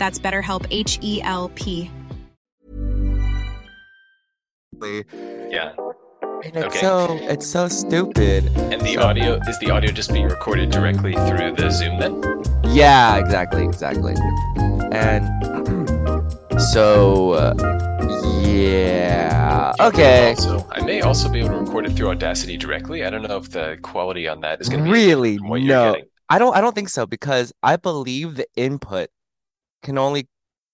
That's BetterHelp H E L P. Yeah. And it's Okay. so it's so stupid. And the audio is the audio just being recorded directly through the Zoom then? Yeah, exactly, exactly. And so uh, yeah, okay. Also, I may also be able to record it through Audacity directly. I don't know if the quality on that is going to be Really? from what you're No. getting. I don't I don't think so because I believe the input can only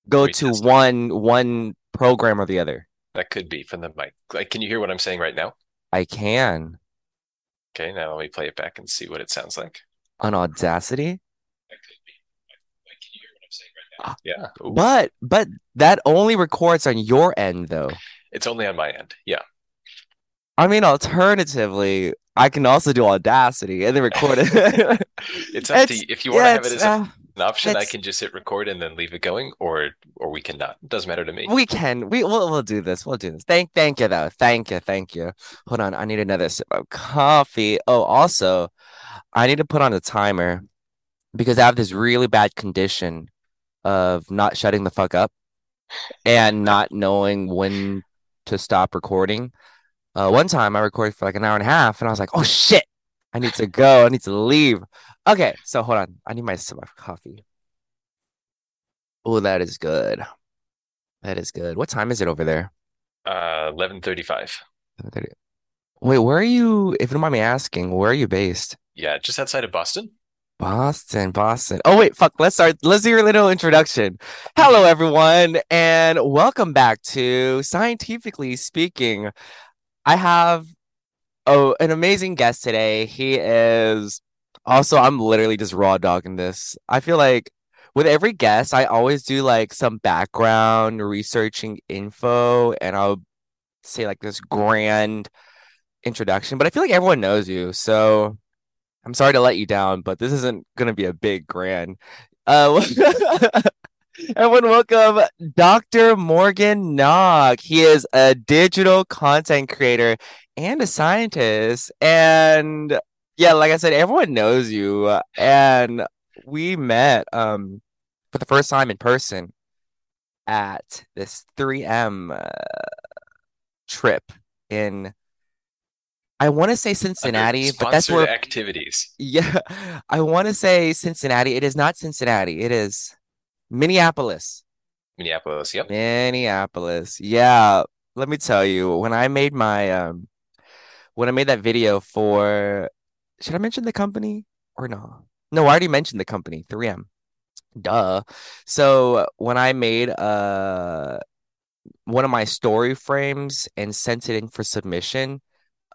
go Wait, to one one program or the other. That could be from the mic. Like, can you hear what I'm saying right now? I can Okay, now let me play it back and see what it sounds like. on Audacity. That could be. Like, can you hear what I'm saying right now? Yeah. Ooh, But but that only records on your end though. it's only on my end. Yeah. I mean, alternatively, I can also do Audacity and then record it. It's up to you. If you want to have it as a- uh, an option, I can just hit record and then leave it going, or or we cannot. It doesn't matter to me. we can. We we'll, we'll do this. We'll do this. Thank thank you though. Thank you. Thank you. Hold on. I need another sip of coffee. Oh, also, I need to put on a timer because I have this really bad condition of not shutting the fuck up and not knowing when to stop recording. Uh, one time I recorded for like an hour and a half, and I was like, "Oh shit, I need to go. I need to leave." Okay, so hold on. I need my sip of coffee. Oh, that is good. That is good. What time is it over there? Uh, eleven thirty-five. 7:30. Wait, where are you? If you don't mind me asking, where are you based? Yeah, just outside of Boston. Boston, Boston. Oh wait, fuck. Let's start. Let's do your little introduction. Hello, everyone, and welcome back to Scientifically Speaking. I have oh an amazing guest today. He is also. I'm literally just raw dogging this. I feel like with every guest, I always do like some background researching info, and I'll say like this grand introduction. But I feel like everyone knows you, so. I'm sorry to let you down, but this isn't going to be a big grand. Uh, everyone, welcome Dr. Morgan Noc. He is a digital content creator and a scientist. And yeah, like I said, everyone knows you. And we met um for the first time in person at this 3M uh, trip in. I want to say Cincinnati, but that's where activities. yeah, I want to say Cincinnati. It is not Cincinnati. It is Minneapolis. Minneapolis. Yep. Minneapolis. Yeah, let me tell you, when I made my um when I made that video for should I mention the company or no? No, I already mentioned the company, 3M. Duh. So when I made uh one of my story frames and sent it in for submission,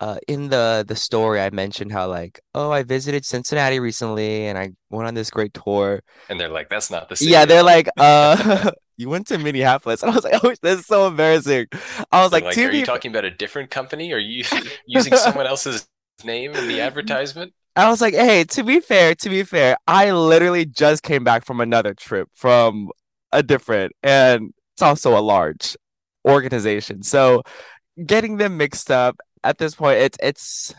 uh in the the story I mentioned how like, oh, I visited Cincinnati recently and I went on this great tour. And they're like, that's not the same. Yeah, they're like, uh, you went to Minneapolis. And I was like, oh, that's so embarrassing. I was They're like, like, are you talking about a different company? Are you using someone else's name in the advertisement? I was like, hey, to be fair, to be fair, I literally just came back from another trip from a different, and it's also a large organization. So getting them mixed up at this point, it's it's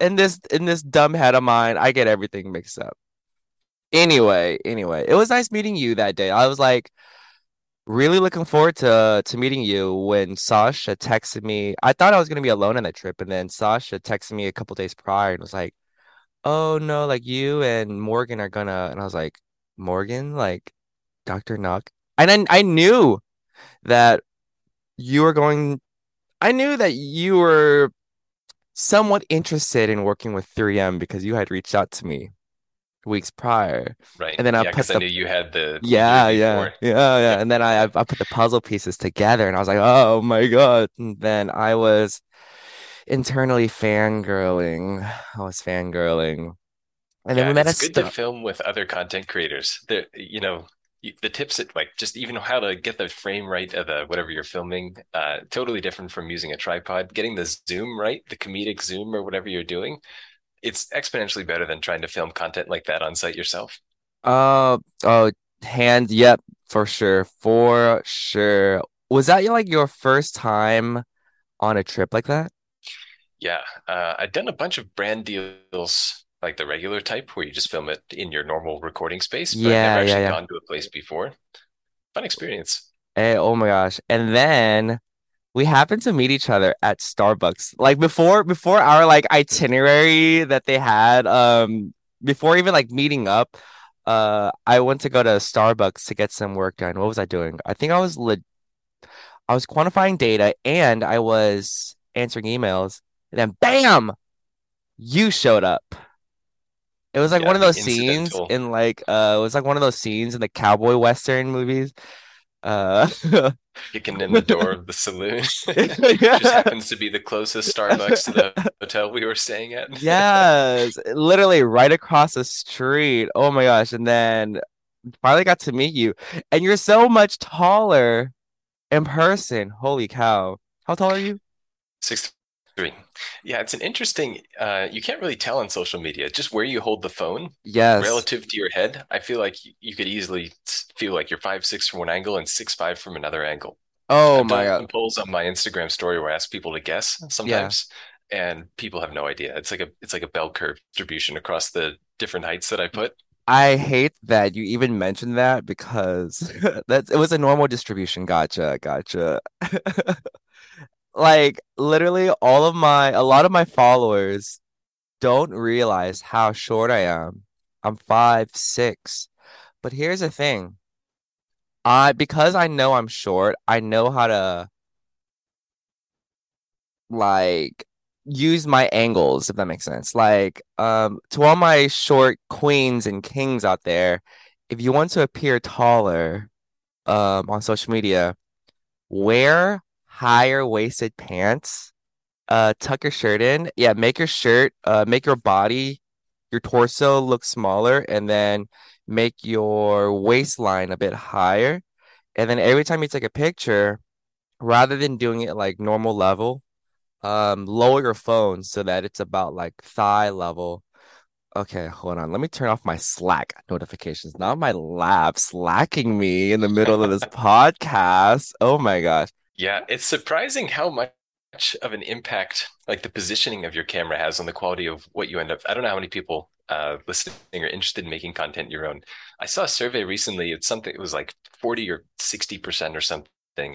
in this in this dumb head of mine, I get everything mixed up. Anyway, anyway, it was nice meeting you that day. I was like really looking forward to to meeting you when Sasha texted me. I thought I was gonna be alone on that trip, and then Sasha texted me a couple days prior and was like, "Oh no, like you and Morgan are gonna," and I was like, "Morgan, like Dr. Noc," and then I knew that you were going I knew that you were somewhat interested in working with 3M because you had reached out to me weeks prior. Right. And then I yeah, put the I knew you had the yeah, yeah, yeah, yeah. And then I I put the puzzle pieces together and I was like, oh my God. And then I was internally fangirling. I was fangirling. And then Yeah, we met it's good to film with other content creators. There, you know, the tips that like just even how to get the frame right of the whatever you're filming, uh, totally different from using a tripod. Getting the zoom right, the comedic zoom or whatever you're doing, it's exponentially better than trying to film content like that on site yourself. uh oh hand, yep, for sure. For sure. Was that like your first time on a trip like that? Yeah, uh, I've done a bunch of brand deals like the regular type where you just film it in your normal recording space, but I've Yeah, never yeah, actually yeah. gone to a place before. Fun experience. Eh, oh my gosh. And then we happened to meet each other at Starbucks. Like before before our like itinerary that they had, um before even like meeting up, uh I went to go to Starbucks to get some work done. What was I doing? I think I was le I was quantifying data and I was answering emails. And then bam, you showed up. It was like Yeah, one of those scenes in like uh it was like one of those scenes in the cowboy western movies. Uh kicking in the door of the saloon. Yeah. Just happens to be the closest Starbucks to the hotel we were staying at. Yes, literally right across the street. Oh my gosh. And then finally got to meet you. And you're so much taller in person. Holy cow. How tall are you? Six three. Yeah, it's an interesting uh you can't really tell on social media just where you hold the phone Yes. relative to your head. I feel like you could easily feel like you're five six from one angle and six five from another angle. Oh I've my done God. polls on my Instagram story where I ask people to guess Yeah. sometimes, and people have no idea. It's like a it's like a bell curve distribution across the different heights that I put. I hate that you even mentioned that because that's it was a normal distribution. Gotcha, gotcha. Like literally all of my a lot of my followers don't realize how short I am. I'm five six. But here's the thing. I because I know I'm short, I know how to like use my angles, if that makes sense. Like, um, to all my short queens and kings out there, if you want to appear taller, um, on social media, wear higher waisted pants. Uh, tuck your shirt in. Yeah, make your shirt, uh, make your body, your torso look smaller, and then make your waistline a bit higher. And then every time you take a picture, rather than doing it like normal level, um, lower your phone so that it's about like thigh level. Okay, hold on. Let me turn off my Slack notifications. Not my lab slacking me in the middle of this podcast. Oh my gosh. Yeah, it's surprising how much of an impact like the positioning of your camera has on the quality of what you end up. I don't know how many people uh, listening are interested in making content your own. I saw a survey recently. It's something. It was like forty or sixty percent or something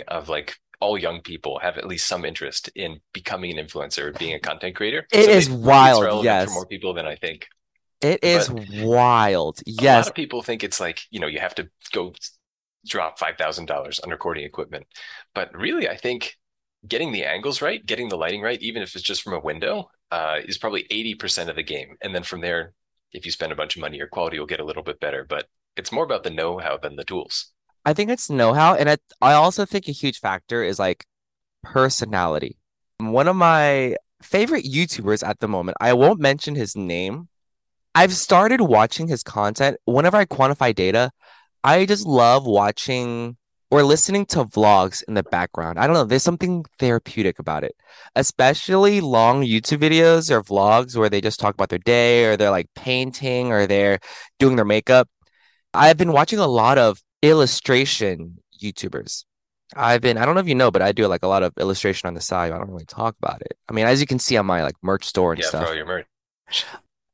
of like all young people have at least some interest in becoming an influencer or being a content creator. It So is wild, yes. for more people than I think. It is But wild. a lot Yes. of people think it's like, you know, you have to go drop $5,000 on recording equipment. But really, I think getting the angles right, getting the lighting right, even if it's just from a window, uh, is probably 80% of the game. And then from there, if you spend a bunch of money, your quality will get a little bit better. But it's more about the know-how than the tools. I think it's know-how, and I, I also think a huge factor is like personality. One of my favorite YouTubers at the moment, I won't mention his name. I've started watching his content. Whenever I quantify data, I just love watching or listening to vlogs in the background. I don't know, there's something therapeutic about it, especially long YouTube videos or vlogs where they just talk about their day or they're like painting or they're doing their makeup. I've been watching a lot of illustration YouTubers. I've been, I don't know if you know, but I do like a lot of illustration on the side. I don't really talk about it. I mean, as you can see on my like merch store and Yeah, for stuff all your merch.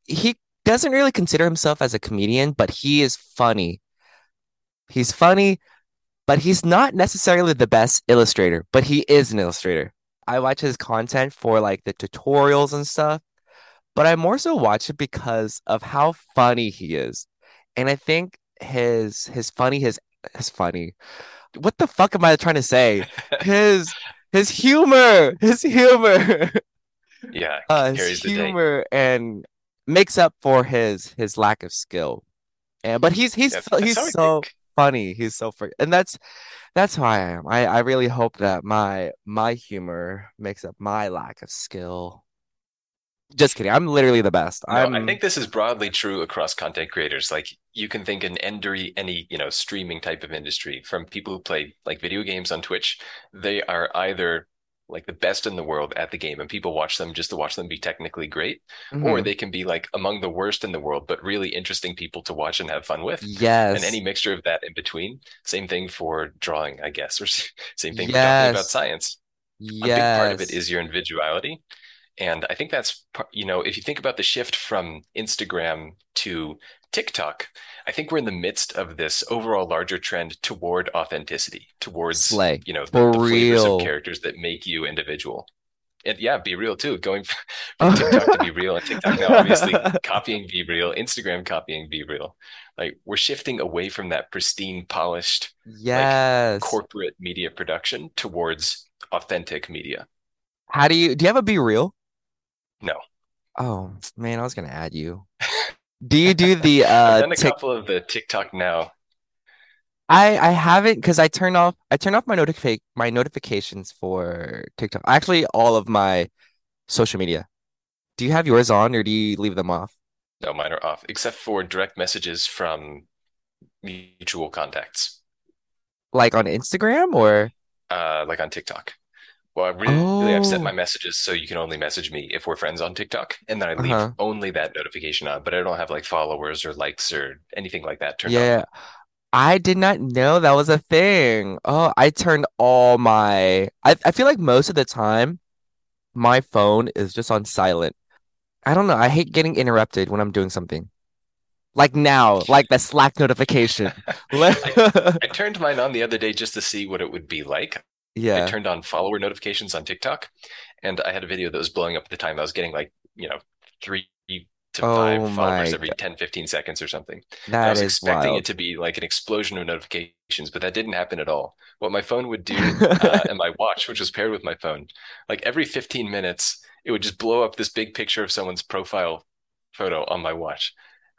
he doesn't really consider himself as a comedian, but he is funny. He's funny, but he's not necessarily the best illustrator, but he is an illustrator. I watch his content for like the tutorials and stuff, but I more so watch it because of how funny he is. And I think his his funny his his funny what the fuck am I trying to say? His his humor, his humor, Yeah, uh, his humor and makes up for his his lack of skill. And but he's he's Yeah, so, that's he's so. Funny. He's so fr and that's that's who I am. I I really hope that my my humor makes up my lack of skill. Just kidding. I'm literally the best. No, I think this is broadly true across content creators. Like you can think in any any you know streaming type of industry, from people who play like video games on Twitch, they are either like the best in the world at the game, and people watch them just to watch them be technically great, or Mhm. they can be like among the worst in the world, but really interesting people to watch and have fun with. yes. And any mixture of that in between. Same thing for drawing, I guess, or same thing for talking about Yes. science a big part of it is your individuality. And I think that's, you know, if you think about the shift from Instagram to TikTok, I think we're in the midst of this overall larger trend toward authenticity, towards, Slay. you know, the, the flavors of characters that make you individual. And yeah, be real too. Going from TikTok to be real, and TikTok now obviously copying be real, Instagram copying be real. Like we're shifting away from that pristine, polished Yes. corporate media production towards authentic media. How do you do you have a Be Real? No. Oh man, I was gonna add you. Do you do the I've uh done a Tik couple of the TikTok now. I I haven't because I turn off I turn off my notific my notifications for TikTok. Actually, all of my social media. Do you have yours on or do you leave them off? No, mine are off, except for direct messages from mutual contacts, Like on Instagram or uh, like on TikTok. Well, I really I've set Oh. my messages so you can only message me if we're friends on TikTok, and then I leave Uh-huh. only that notification on, but I don't have like followers or likes or anything like that turned on. Yeah. I did not know that was a thing. Oh, I turned all my I I feel like most of the time my phone is just on silent. I don't know. I hate getting interrupted when I'm doing something. Like now, like the Slack notification. I turned mine on the other day just to see what it would be like. I turned on follower notifications on TikTok, and I had a video that was blowing up at the time. I was getting like, you know, three to five Oh followers my every God. 10, 15 seconds or something. And I was expecting wild. it to be like an explosion of notifications, but that didn't happen at all. What my phone would do, uh, and my watch, which was paired with my phone, like every 15 minutes, it would just blow up this big picture of someone's profile photo on my watch.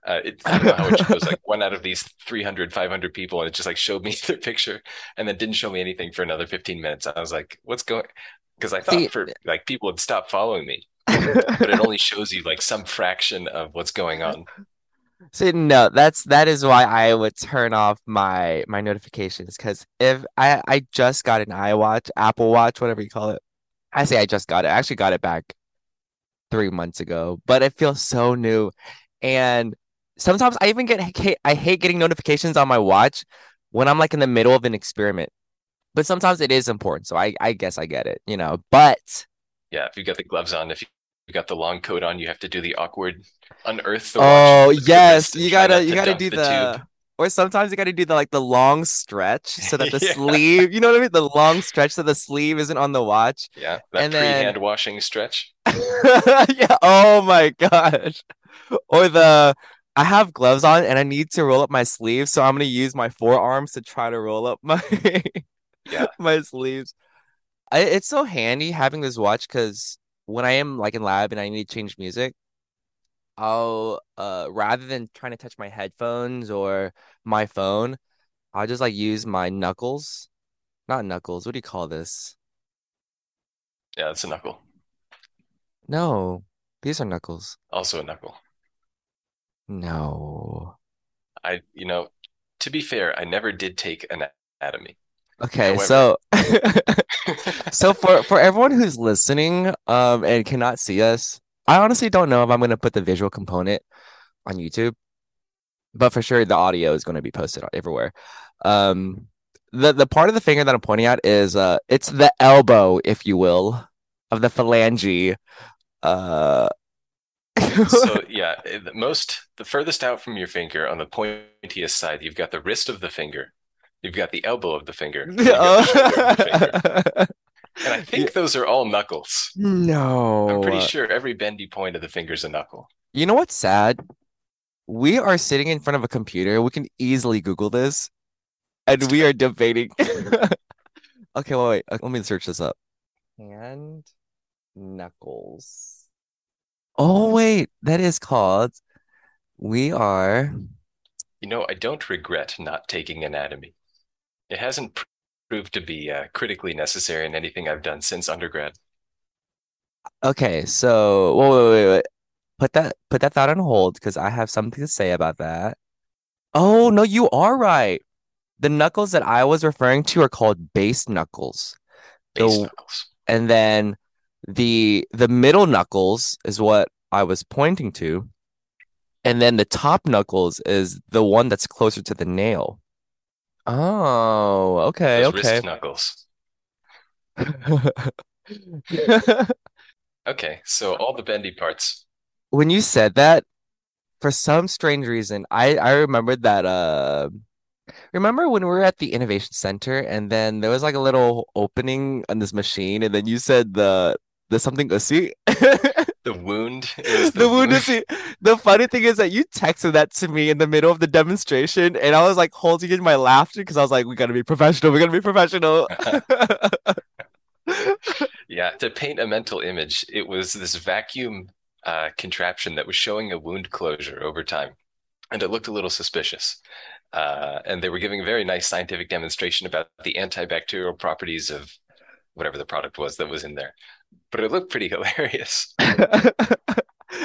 Uh, it, I don't know how it like one out of these 300, 500 people, and it just like showed me their picture and then didn't show me anything for another 15 minutes. I was like, what's going? Because I thought See- for like people would stop following me, but it only shows you like some fraction of what's going on. See, no, that's that is why I would turn off my my notifications because if I I just got an iWatch, Apple Watch, whatever you call it. I say I just got it. I actually got it back three months ago, but it feels so new. And sometimes I even get I hate getting notifications on my watch when I'm like in the middle of an experiment. But sometimes it is important, so I I guess I get it, you know. But Yeah, if you've got the gloves on, if you got the long coat on, you have to do the awkward unearth the watch Oh yes, you gotta you gotta do the the or sometimes you gotta do the like the long stretch so that the Yeah. sleeve, you know what I mean? The long stretch so the sleeve isn't on the watch. Yeah, that And then- pre-hand washing stretch. Yeah, oh my gosh. Or the I have gloves on and I need to roll up my sleeves, so I'm gonna use my forearms to try to roll up my Yeah. my sleeves. I, it's so handy having this watch because when I am like in lab and I need to change music, I'll uh rather than trying to touch my headphones or my phone, I'll just like use my knuckles. Not knuckles, what do you call this? Yeah, it's a knuckle. No, these are knuckles. Also a knuckle. No. I, you know, to be fair, I never did take an anatomy. Okay, However- so so for for everyone who's listening um and cannot see us, I honestly don't know if I'm gonna put the visual component on YouTube, but for sure the audio is going to be posted everywhere. Um, the the part of the finger that I'm pointing at is uh it's the elbow, if you will, of the phalange. Uh, So yeah, eh, the most the furthest out from your finger on the pointiest side, you've got the wrist of the finger, you've got the elbow of the finger, and you've the of the finger. And I think those are all knuckles. no. I'm pretty sure every bendy point of the finger's a knuckle. You know what's sad? We are sitting in front of a computer. We can easily Google this. and we are debating. Okay, wait, wait. Let me search this up. Hand knuckles. Oh, wait, that is called. We are. You know, I don't regret not taking anatomy. It hasn't pr- proved to be uh, critically necessary in anything I've done since undergrad. Okay, so wait, wait, wait, wait. Put that put that thought on hold because I have something to say about that. Oh, no, you are right. The knuckles that I was referring to are called base knuckles. Base The knuckles. and then the the middle knuckles is what I was pointing to. And then the top knuckles is the one that's closer to the nail. Oh, okay, Those okay. wrist knuckles. Okay, so all the bendy parts. When you said that, for some strange reason, I I remembered that uh remember when we were at the Innovation Center and then there was like a little opening on this machine and then you said the the something usi? The wound. The the wound wound. usi. The funny thing is that you texted that to me in the middle of the demonstration and I was like holding in my laughter because I was like, we gotta be professional, we gotta be professional. Yeah, to paint a mental image, it was this vacuum uh, contraption that was showing a wound closure over time, and it looked a little suspicious. Uh, and they were giving a very nice scientific demonstration about the antibacterial properties of whatever the product was that was in there. But it looked pretty hilarious. I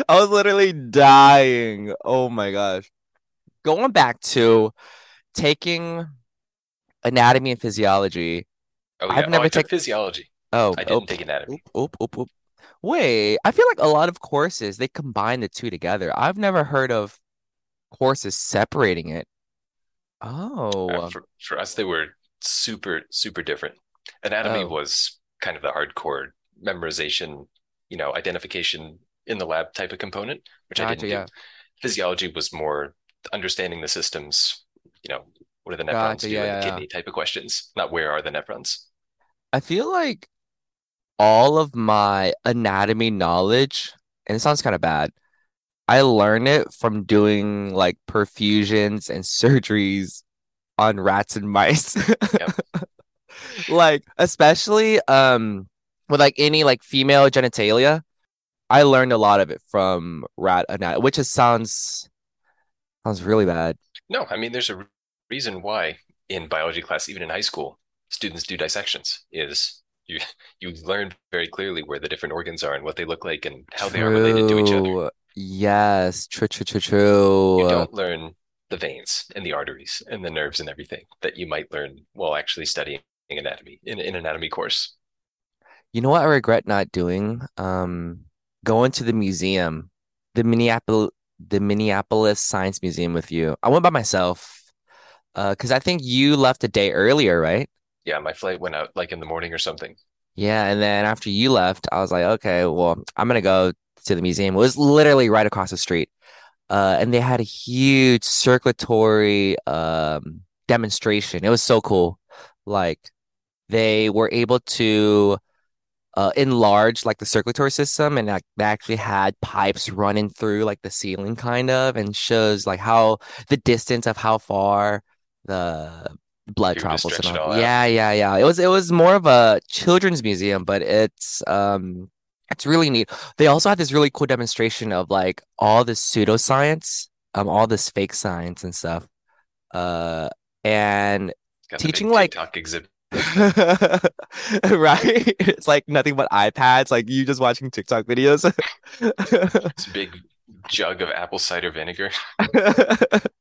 was literally dying. Oh my gosh. Going back to taking anatomy and physiology. Oh I've yeah, never oh, I took taken- physiology. Oh, I oh, didn't take anatomy. oop, oop, oop, oop. Wait, I feel like a lot of courses they combine the two together. I've never heard of courses separating it. Oh, Uh, for for us, they were super super different. Anatomy Oh. was kind of the hardcore memorization, you know, identification in the lab type of component, which I didn't yeah. do. Physiology was more understanding the systems, you know, what do the nephrons Gotcha, do yeah, in yeah, kidney type of questions, not where are the nephrons. I feel like all of my anatomy knowledge, and it sounds kind of bad, I learned it from doing like perfusions and surgeries on rats and mice. Like, especially um with like any like female genitalia, I learned a lot of it from rat anatomy, which is sounds sounds really bad. No, I mean, there's a reason why in biology class, even in high school, students do dissections, is you you learn very clearly where the different organs are and what they look like and how they are related to each other. Yes, true, true, true, true. You don't learn the veins and the arteries and the nerves and everything that you might learn while actually studying anatomy in an anatomy course. You know what I regret not doing? Um, going to the museum, the Minneapolis, the Minneapolis Science Museum with you. I went by myself, uh, because I think you left a day earlier, right? Yeah, my flight went out like in the morning or something. Yeah, and then after you left, I was like, okay, well, I'm gonna go to the museum. It was literally right across the street. Uh, and they had a huge circulatory um demonstration. It was so cool. Like they were able to uh enlarge like the circulatory system and like they actually had pipes running through like the ceiling kind of and shows like how the distance of how far the blood You were just travels and all. Yeah, yeah, yeah. It was it was more of a children's museum, but it's um it's really neat. They also had this really cool demonstration of like all this pseudoscience, um, all this fake science and stuff. Uh, and Got the big Teaching, like- TikTok exhibit. right? It's like nothing but iPads, like you just watching TikTok videos. This big jug of apple cider vinegar.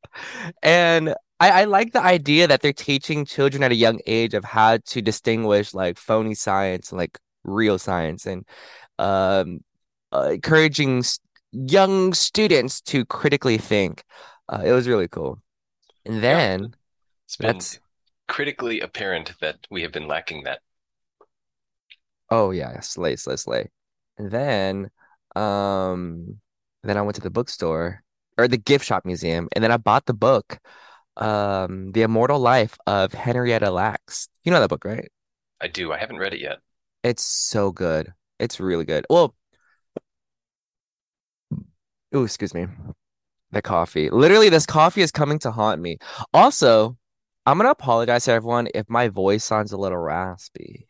And I, I like the idea that they're teaching children at a young age of how to distinguish like phony science and like real science and um uh, encouraging s- young students to critically think. Uh, it was really cool. And then It's been that's critically apparent that we have been lacking that. oh yeah, slay, slay, slay. And then um then I went to the bookstore or the gift shop museum and then I bought the book um The Immortal Life of Henrietta Lacks. You know that book, right? I do. I haven't read it yet. It's so good. It's really good. Well, oh, excuse me. The coffee. Literally, this coffee is coming to haunt me. Also, I'm gonna apologize to everyone if my voice sounds a little raspy.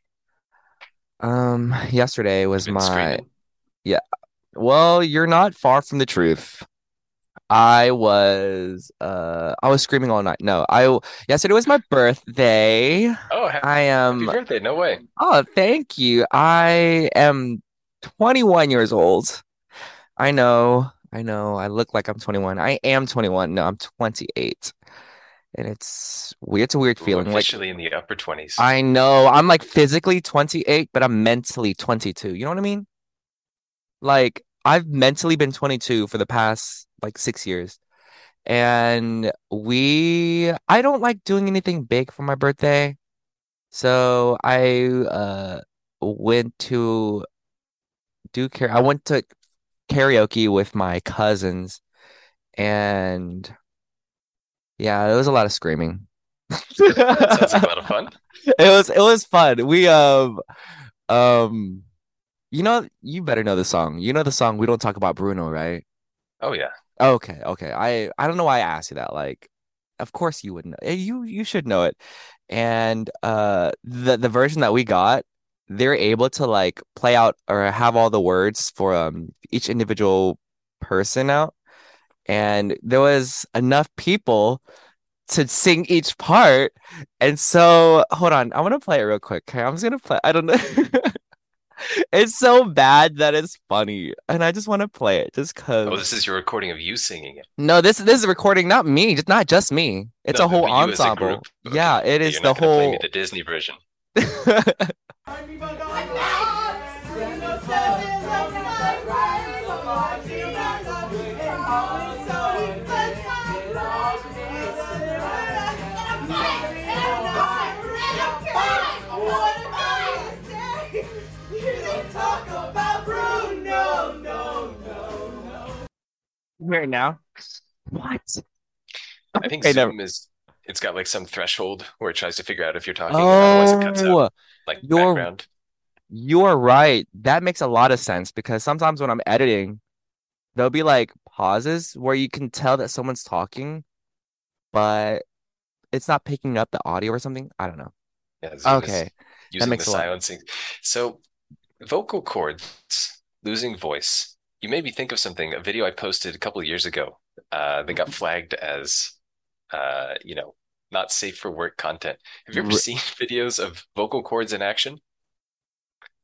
Um, yesterday was my screaming. well, you're not far from the truth. I was uh I was screaming all night. No, I yesterday was my birthday. Oh, ha- I happy birthday. No way. oh, thank you. I am 21 years old. I know, I know. I look like I'm 21. I am 21. No, I'm 28. And it's weird. It's a weird Ooh, feeling. Like in the upper 20s. I know I'm like physically 28, but I'm mentally 22. You know what I mean? Like I've mentally been 22 for the past like six years. And we, I don't like doing anything big for my birthday. So I uh went to do care. I went to karaoke with my cousins and yeah, it was a lot of screaming. Sounds like a lot of fun. It was it was fun. We um um you know you better know the song. You know the song We Don't Talk About Bruno, right? Oh, yeah. Okay, okay. I I don't know why I asked you that. Like, of course you would know. Eh, You you should know it. And uh the the version that we got, they're able to like play out or have all the words for um each individual person out. And there was enough people to sing each part. And so hold on, I want to play it real quick. Okay, I'm just gonna play. I don't know. It's so bad that it's funny, and I just want to play it just Oh, 'cause. this is your recording of you singing it. No, this this is a recording, not me, just not just me. It's No, a whole but you as a ensemble. group. Yeah, Okay. it You're the not going to play me whole. the Disney version. Right now. What? I think Okay, never. Zoom is, it's got like some threshold where it tries to figure out if you're talking, and otherwise it cuts oh, out Oh, like you're background. you're right. That makes a lot of sense because sometimes when I'm editing, there'll be like pauses where you can tell that someone's talking, but it's not picking up the audio or something. I don't know. Yeah, Zoom is Okay, that using the makes a lot. silencing. So, vocal cords, losing voice. You made me think of something, a video I posted a couple of years ago. Uh, that got flagged as, uh, you know, not safe for work content. Have you ever seen videos of vocal cords in action?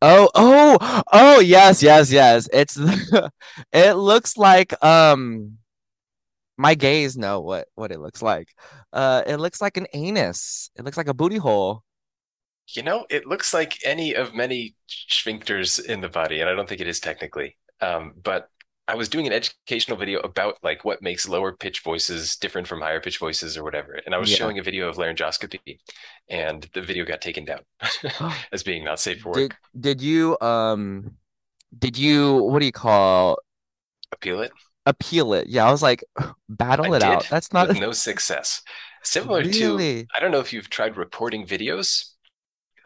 Oh, oh, oh, yes, yes, yes. It's it looks like um my gays know what what it looks like. Uh it looks like an anus. It looks like a booty hole. You know, it looks like any of many sphincters in the body, and I don't think it is technically. Um, but I was doing an educational video about like what makes lower pitch voices different from higher pitch voices or whatever. And I was Yeah. showing a video of laryngoscopy, and the video got taken down as being not safe for work. Did did you um did you what do you call Appeal it? appeal it? Yeah, I was like I battle it out. That's not no success. Similar to. I don't know if you've tried reporting videos.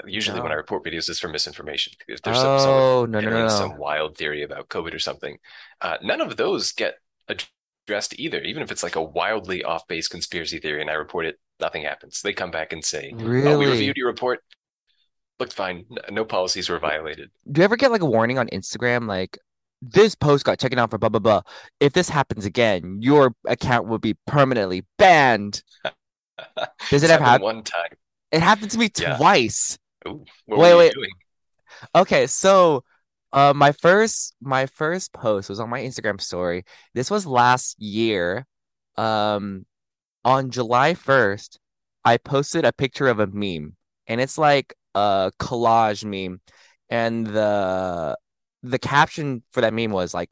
Usually, when I report videos, it's for misinformation. If there's some someone Oh, no, no, no, some wild theory about COVID or something, uh, none of those get addressed either. Even if it's like a wildly off-base conspiracy theory, and I report it, nothing happens. They come back and say, "Oh, we reviewed your report. Looked fine. No policies were violated." Do you ever get like a warning on Instagram like this post got taken down for blah blah blah. If this happens again, your account will be permanently banned. Does it ever happened happen? one time. It happened to me Yeah. twice. Ooh, what Wait, wait. doing? Okay, so uh my first my first post was on my Instagram story. This was last year. Um on July 1st, I posted a picture of a meme and it's like a collage meme and the the caption for that meme was like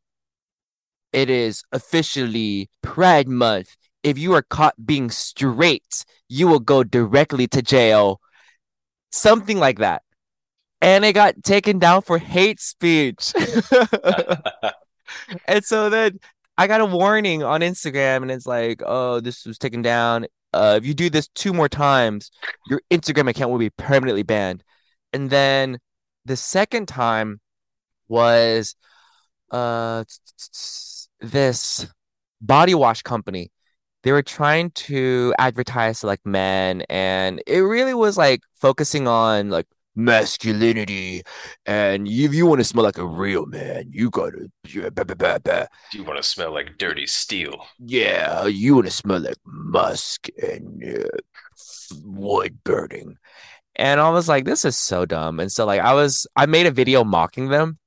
it is officially Pride Month. If you are caught being straight, you will go directly to jail. Something like that. And it got taken down for hate speech. And so then I got a warning on Instagram and it's like, oh, this was taken down. Uh, if you do this two more times, your Instagram account will be permanently banned. And then the second time was uh this body wash company. They were trying to advertise to like men, and it really was like focusing on like masculinity, and if you want to smell like a real man, you gotta yeah, bah, bah, bah, bah. Do you want to smell like dirty steel? yeah, you want to smell like musk and uh, wood burning. And I was like, this is so dumb. And so like I was I made a video mocking them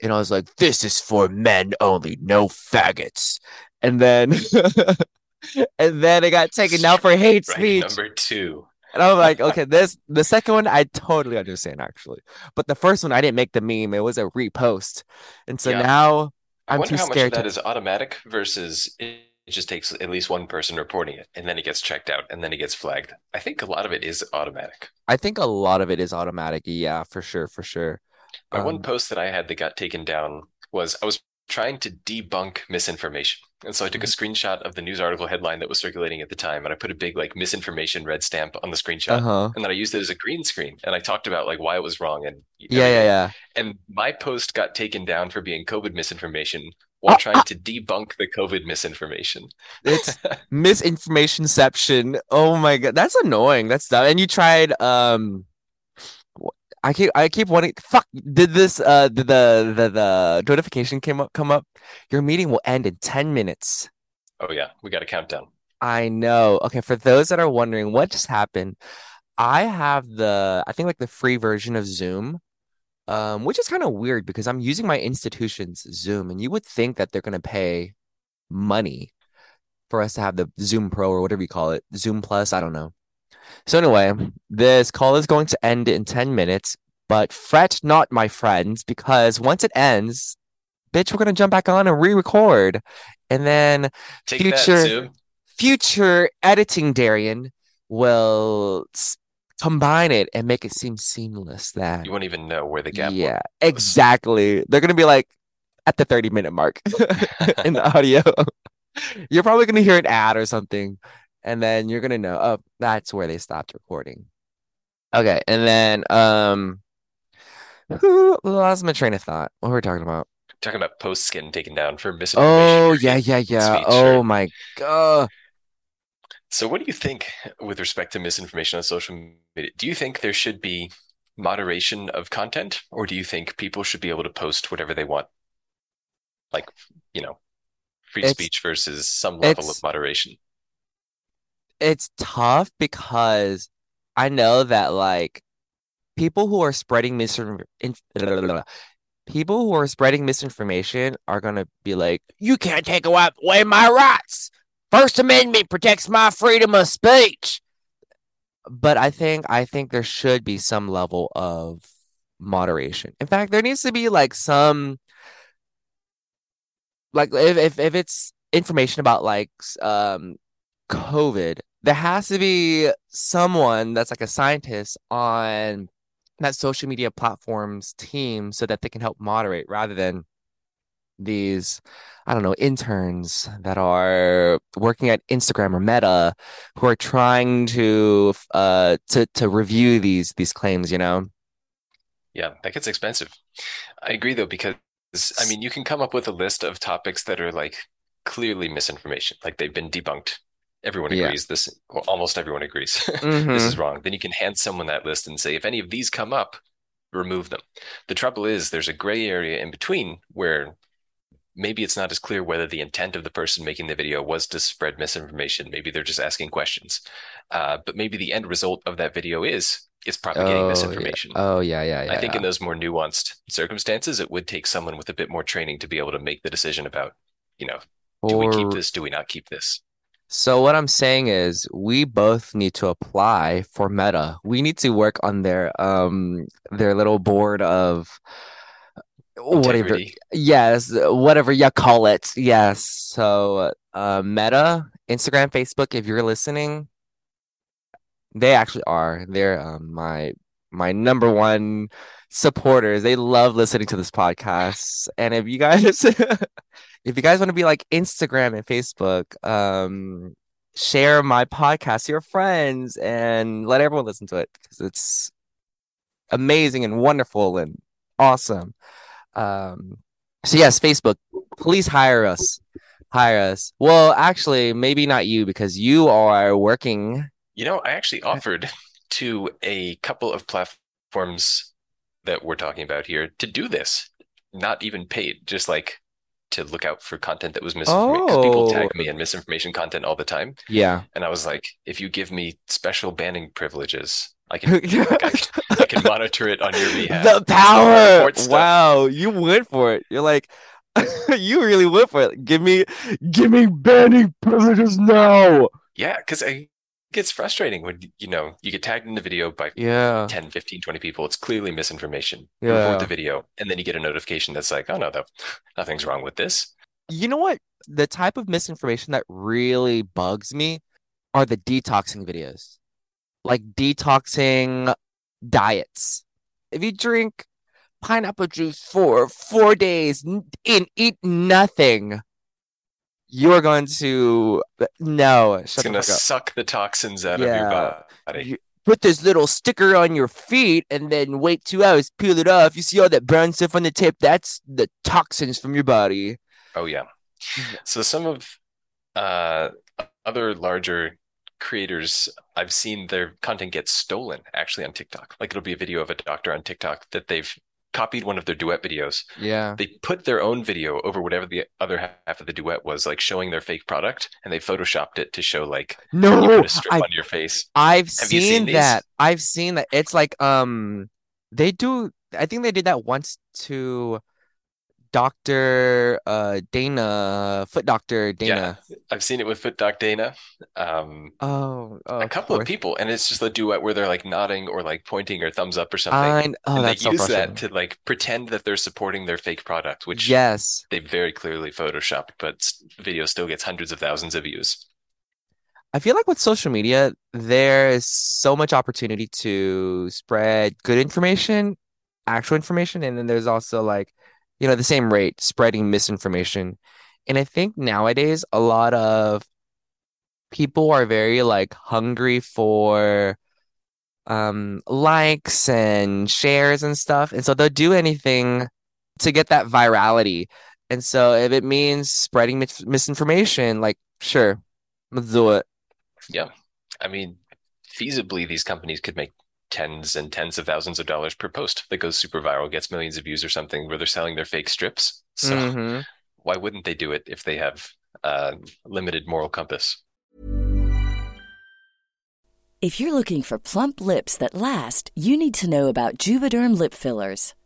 and I was like, this is for men only, no faggots. And then and then it got taken down for hate Right, speech. number two. And I'm like, okay, this the second one I totally understand actually. But the first one I didn't make the meme, it was a repost. And so Yeah. now I I'm wonder too how much of scared that to is automatic versus it just takes at least one person reporting it, and then it gets checked out, and then it gets flagged. I think a lot of it is automatic. I think a lot of it is automatic. Yeah, for sure, for sure. My one Um, post that I had that got taken down was I was trying to debunk misinformation. And so I took a Mm-hmm. screenshot of the news article headline that was circulating at the time, and I put a big like misinformation red stamp on the screenshot. Uh-huh. And then I used it as a green screen, and I talked about like why it was wrong and Yeah, yeah, yeah. And my post got taken down for being COVID misinformation while Ah, trying to debunk the COVID misinformation. It's misinformationception. Oh my God, that's annoying. That's dumb. And you tried um I keep I keep wanting fuck did this uh did the the the notification came up come up? Your meeting will end in 10 minutes. Oh yeah, we got a countdown. I know. Okay, for those that are wondering what just happened, I have the I think like the free version of Zoom, um, which is kind of weird because I'm using my institution's Zoom, and you would think that they're gonna pay money for us to have the Zoom Pro or whatever you call it, Zoom Plus, I don't know. So anyway, this call is going to end in 10 minutes, but fret not, my friends, because once it ends, bitch, we're gonna jump back on and re-record. And then Take Future- future editing Darian will combine it and make it seem seamless that You won't even know where the gap yeah exactly. They're gonna be like at the 30 minute mark in the audio. You're probably gonna hear an ad or something and then you're gonna know oh that's where they stopped recording okay and then um who lost my train of thought what were we talking about Talking about post skin taken down for misinformation. oh yeah yeah yeah speech oh or- my god So, what do you think with respect to misinformation on social media? Do you think there should be moderation of content, or do you think people should be able to post whatever they want? Like, you know, free It's- speech versus some level of moderation. It's tough because I know that like people who are spreading misinformation, people who are spreading misinformation are gonna be like, "You can't take away my rights. First Amendment protects my freedom of speech." But I think I think there should be some level of moderation. In fact, there needs to be like some like if if, if it's information about like um COVID, there has to be someone that's like a scientist on that social media platform's team so that they can help moderate rather than these, I don't know, interns that are working at Instagram or Meta who are trying to uh to to review these these claims, you know? Yeah, that gets expensive. I agree, though, because I mean, you can come up with a list of topics that are like clearly misinformation, like they've been debunked. Everyone Yeah. agrees this, well, almost everyone agrees this Mhm. is wrong. Then you can hand someone that list and say, if any of these come up, remove them. The trouble is, there's a gray area in between where maybe it's not as clear whether the intent of the person making the video was to spread misinformation. Maybe they're just asking questions. Uh, but maybe the end result of that video is it's propagating Oh, yeah. misinformation. Oh yeah, yeah, yeah. I think yeah. in those more nuanced circumstances, it would take someone with a bit more training to be able to make the decision about, you know, do we keep this? Do we not keep this? So what I'm saying is we both need to apply for Meta. We need to work on their um their little board of whatever yes, whatever you call it. Yes. So uh Meta, Instagram, Facebook, if you're listening, they actually are. They're um my my number one supporters. They love listening to this podcast. And if you guys if you guys want to be like Instagram and Facebook, um, share my podcast to your friends and let everyone listen to it because it's amazing and wonderful and awesome. Um, so yes, Facebook, please hire us. hire us. Well, actually, maybe not you because you are working. You know, I actually offered to a couple of platforms that we're talking about here to do this, not even paid, just like to look out for content that was misinformation. Because people Oh. tag me in misinformation content all the time. Yeah. And I was like, if you give me special banning privileges, I can, like, I, can I can monitor it on your behalf. the power. Wow, you went for it. You're like, you really went for it. Give me, give me banning privileges now. Yeah, because it gets frustrating when, you know, you get tagged in the video by Yeah. 10, 15, 20 people. It's clearly misinformation. You Yeah. report the video, and then you get a notification that's like, oh, no, no nothing's wrong with this. You know what? The type of misinformation that really bugs me are the detoxing videos. Like detoxing diets. If you drink pineapple juice for four days and eat nothing, you're going to no, It's going to suck the toxins out of your body. You put this little sticker on your feet and then wait two hours, peel it off. You see all that brown stuff on the tip? That's the toxins from your body. Oh, yeah. So some of uh, other larger creators, I've seen their content get stolen actually on TikTok. Like it'll be a video of a doctor on TikTok that they've copied one of their duet videos. Yeah. They put their own video over whatever the other half of the duet was, like showing their fake product, and they photoshopped it to show like you No, put a strip I, on your face. I've you seen seen these? that. I've seen that. It's like um they do I think they did that once to Dr. uh Dana, foot doctor Dana. Yeah, I've seen it with Foot Doc Dana. Um, Oh, oh, a couple of course. people, and it's just a duet where they're like nodding or like pointing or thumbs up or something. I oh and they so use that to like pretend that they're supporting their fake product, which Yes. they very clearly photoshopped, but video still gets hundreds of thousands of views. I feel like with social media, there is so much opportunity to spread good information, actual information, and then there's also like, you know, the same rate spreading misinformation. And I think nowadays a lot of people are very like hungry for um likes and shares and stuff. And so they'll do anything to get that virality. And so if it means spreading mis misinformation, like sure, let's do it. Yeah. I mean, feasibly, these companies could make tens and tens of thousands of dollars per post that goes super viral, gets millions of views or something, where they're selling their fake strips. So Mhm. why wouldn't they do it if they have uh, limited moral compass? If you're looking for plump lips that last, you need to know about Juvederm lip fillers.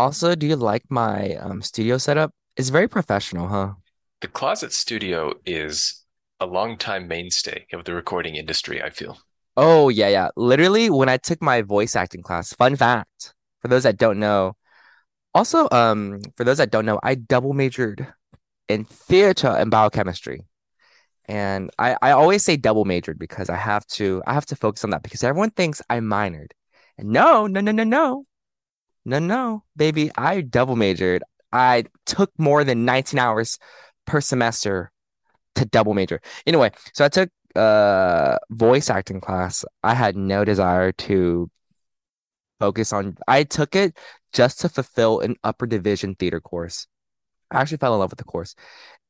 Also, do you like my um, studio setup? It's very professional, huh? The closet studio is a long-time mainstay of the recording industry, I feel. Oh, yeah, yeah. Literally, when I took my voice acting class, fun fact, for those that don't know, also, um, for those that don't know, I double majored in theater and biochemistry. And I, I always say double majored because I have to I have to focus on that because everyone thinks I minored. And no, no, no, no, no. No, no, baby. I double majored. I took more than 19 hours per semester to double major. Anyway, so I took uh voice acting class. I had no desire to focus on I took it just to fulfill an upper division theater course. I actually fell in love with the course.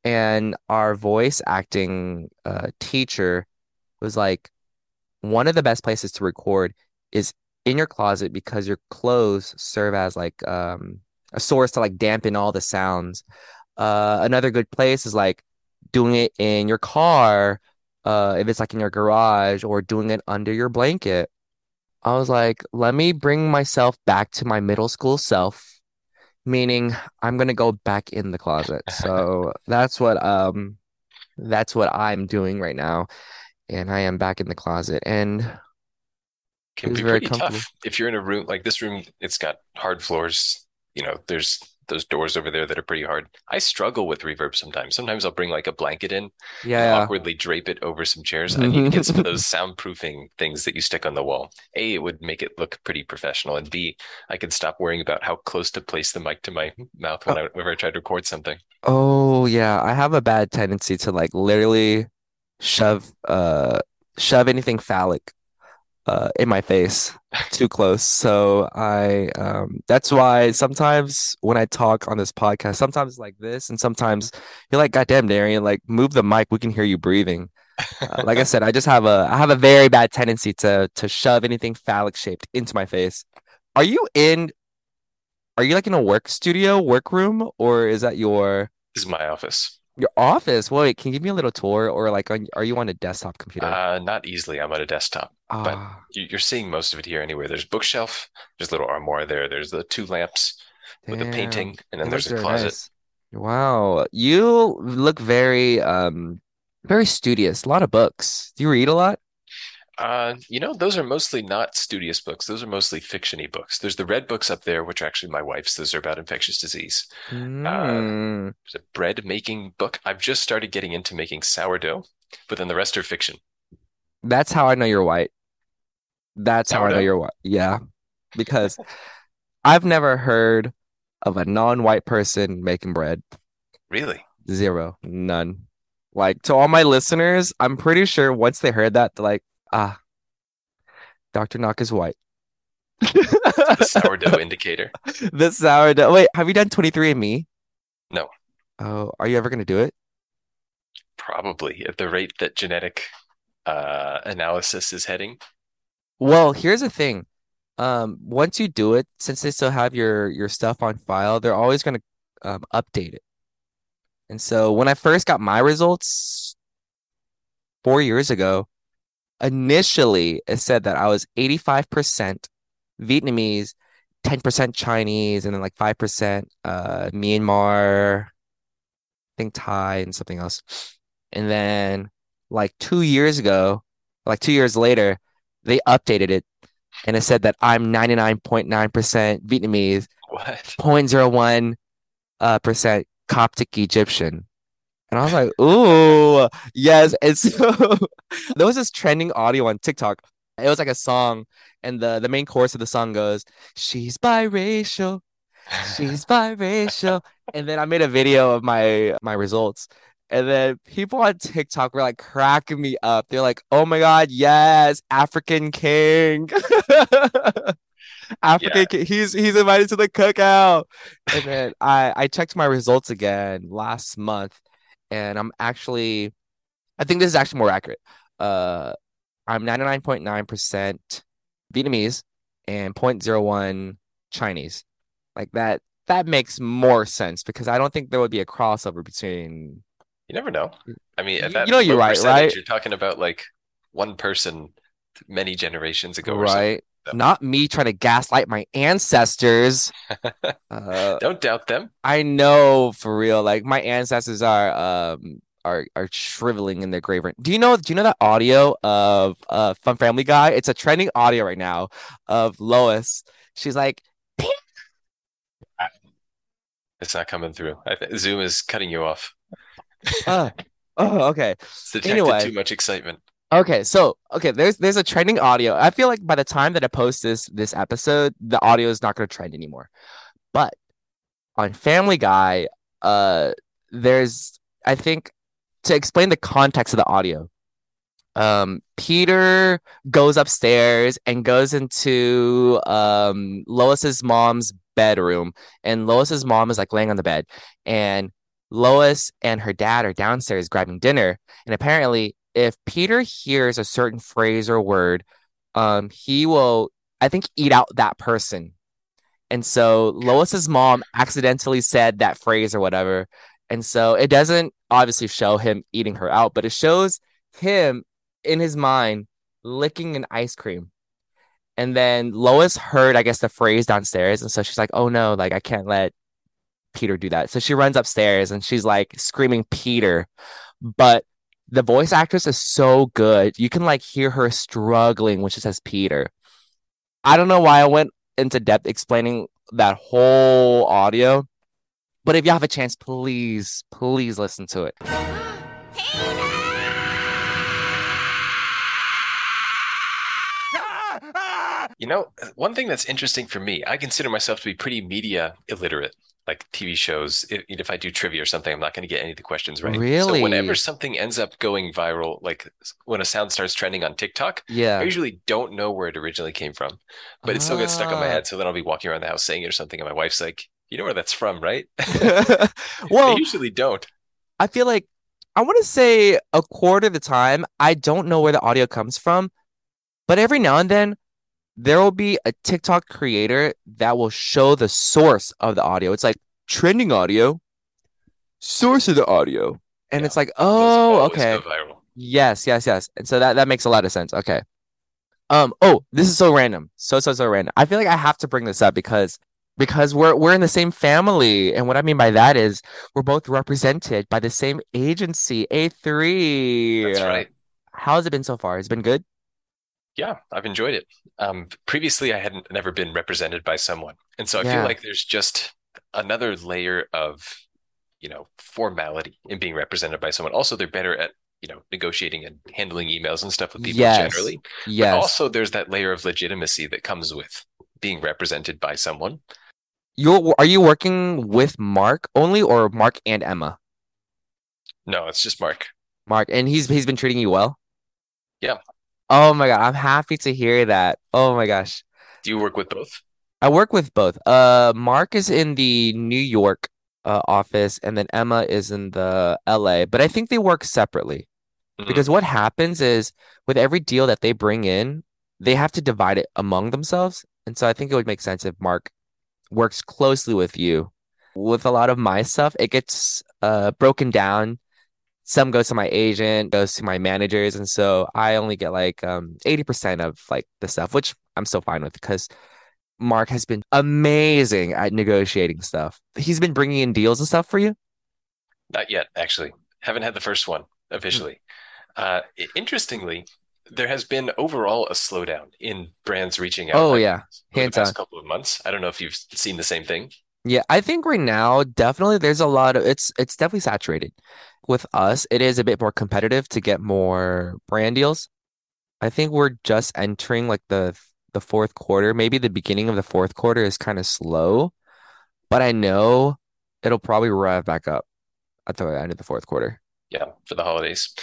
And our voice acting uh, teacher was like, one of the best places to record is in your closet because your clothes serve as like um, a source to like dampen all the sounds. Uh, another good place is like doing it in your car, uh, if it's like in your garage or doing it under your blanket. I was like, let me bring myself back to my middle school self meaning I'm gonna go back in the closet. So that's what um that's what I'm doing right now. And I am back in the closet and can be pretty tough if you're in a room like this room, it's got hard floors, you know, there's those doors over there that are pretty hard. I struggle with reverb sometimes. Sometimes I'll bring like a blanket in, yeah, awkwardly drape it over some chairs. I need to get some of those soundproofing things that you stick on the wall. A, it would make it look pretty professional, and B, I could stop worrying about how close to place the mic to my mouth when I, whenever I try to record something. Oh yeah, I have a bad tendency to like literally shove uh shove anything phallic uh, in my face too close. So I um that's why sometimes when I talk on this podcast, sometimes like this, and sometimes you're like, "Goddamn, Darian, like move the mic, we can hear you breathing. Uh, like I said, I just have a I have a very bad tendency to to shove anything phallic shaped into my face. Are you in are you like in a work studio, workroom, or is that your This is my office. Your office? Wait, can you give me a little tour, or like, are you on a desktop computer? Uh, not easily. I'm on a desktop, but Ah. you- you're seeing most of it here anyway. There's bookshelf, there's a little armoire there. There's the two lamps with the painting, and then there's a closet. nice. Wow, you look very um very studious. A lot of books. Do you read a lot? Uh, you know, those are mostly not studious books. Those are mostly fiction-y books. There's the red books up there, which are actually my wife's. Those are about infectious disease. Mm. There's a bread making book. I've just started getting into making sourdough, but then the rest are fiction. That's how I know you're white. That's how I know you're white. Yeah, because I've never heard of a non-white person making bread. Really? Zero, none. Like to all my listeners, I'm pretty sure once they heard that, they're like, ah, Dr. Noc is white. The sourdough indicator. The sourdough. Wait, have you done 23andMe? No. Oh, are you ever gonna do it? Probably at the rate that genetic uh, analysis is heading. Well, here's the thing. Um, once you do it, since they still have your your stuff on file, they're always gonna um, update it. And so when I first got my results four years ago, initially it said that I was 85% Vietnamese, 10% Chinese, and then like 5% uh Myanmar, I think Thai and something else. And then like two years ago, like two years later, they updated it and it said that I'm 99.9% Vietnamese, What? 0.01 uh, percent Coptic Egyptian. And I was like, ooh, yes. And so there was this trending audio on TikTok. It was like a song, and the, the main chorus of the song goes, She's biracial, she's biracial. And then I made a video of my my results. And then people on TikTok were like cracking me up. They're like, "Oh my God, yes, African King." African Yeah. King. He's he's invited to the cookout. And then I I checked my results again last month, and I'm actually, I think this is actually more accurate. Uh, I'm 99.9% Vietnamese and 0.01 Chinese. Like that that makes more sense because I don't think there would be a crossover between You never know. I mean, You- at that you know you're right, right? You're talking about like one person many generations ago or right. So- Not me trying to gaslight my ancestors. Uh, Don't doubt them. I know for real. Like my ancestors are um are are shriveling in their grave. Do you know? Do you know that audio of uh Fun Family Guy? It's a trending audio right now of Lois. She's like, It's not coming through. I th Zoom is cutting you off. Uh, oh, okay. It's Anyway. too much excitement. Okay, so okay, there's there's a trending audio. I feel like by the time that I post this this episode, the audio is not going to trend anymore. But on Family Guy, uh, there's I think to explain the context of the audio. Um, Peter goes upstairs and goes into um Lois's mom's bedroom, and Lois's mom is like laying on the bed, and Lois and her dad are downstairs grabbing dinner, and apparently if Peter hears a certain phrase or word, um, he will, I think, eat out that person. And so Lois's mom accidentally said that phrase or whatever. And so it doesn't obviously show him eating her out, but it shows him in his mind licking an ice cream. And then Lois heard, I guess, the phrase downstairs. And so she's like, oh no, like I can't let Peter do that. So she runs upstairs and she's like screaming Peter. But the voice actress is so good. You can like hear her struggling when she says Peter. I don't know why I went into depth explaining that whole audio, but if you have a chance, please, please listen to it. You know, one thing that's interesting for me, I consider myself to be pretty media illiterate, like TV shows. If, if I do trivia or something, I'm not going to get any of the questions right. Really? So whenever something ends up going viral, like when a sound starts trending on TikTok, I usually don't know where it originally came from, but it still gets stuck on my Ah. head. So then I'll be walking around the house saying it or something, and my wife's like, "You know where that's from, right?" Well, I usually don't. I feel like I want to say a quarter of the time, I don't know where the audio comes from, but every now and then there will be a TikTok creator that will show the source of the audio. It's like trending audio, source of the audio. And Yeah. it's like, oh, always okay. Yes, yes, yes. And so that that makes a lot of sense. Okay. Um, oh, this is so random. So so so random. I feel like I have to bring this up because because we're we're in the same family. And what I mean by that is we're both represented by the same agency, A3. That's right. How's it been so far? It's been good? Yeah, I've enjoyed it. Um, previously, I hadn't never been represented by someone, and so I Yeah. feel like there's just another layer of, you know, formality in being represented by someone. Also, they're better at, you know, negotiating and handling emails and stuff with people Yes. generally. But Yes. also, there's that layer of legitimacy that comes with being represented by someone. You're are you working with Mark only or Mark and Emma? No, it's just Mark. Mark, and he's he's been treating you well? Yeah. Oh my God, I'm happy to hear that. Oh my gosh. Do you work with both? I work with both. Uh, Mark is in the New York uh, office, and then Emma is in the LA. But I think they work separately Mhm. because what happens is with every deal that they bring in, they have to divide it among themselves. And so I think it would make sense if Mark works closely with you. With a lot of my stuff, it gets uh broken down. Some goes to my agent, goes to my managers, and so I only get like um 80% of like the stuff, which I'm still fine with because Mark has been amazing at negotiating stuff. He's been bringing in deals and stuff for you. Not yet, actually. Haven't had the first one officially. Uh, interestingly, there has been overall a slowdown in brands reaching out. Oh, yeah. over the past on. couple of months. I don't know if you've seen the same thing. Yeah, I think right now definitely there's a lot of it's it's definitely saturated. With us, it is a bit more competitive to get more brand deals. I think we're just entering like the the fourth quarter. Maybe the beginning of the fourth quarter is kind of slow, but I know it'll probably rev back up at the end of the fourth quarter. Yeah, for the holidays.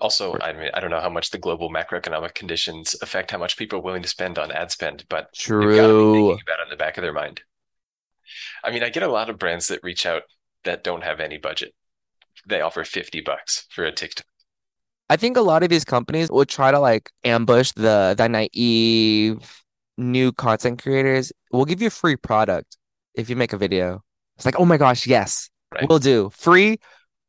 Also, I mean, I don't know how much the global macroeconomic conditions affect how much people are willing to spend on ad spend, but they've got to be True. thinking about it in the back of their mind. I mean, I get a lot of brands that reach out that don't have any budget. They offer 50 bucks for a TikTok. I think a lot of these companies would try to like ambush the the naive new content creators. We'll give you a free product if you make a video. It's like, oh my gosh, yes, Right. we'll do. Free,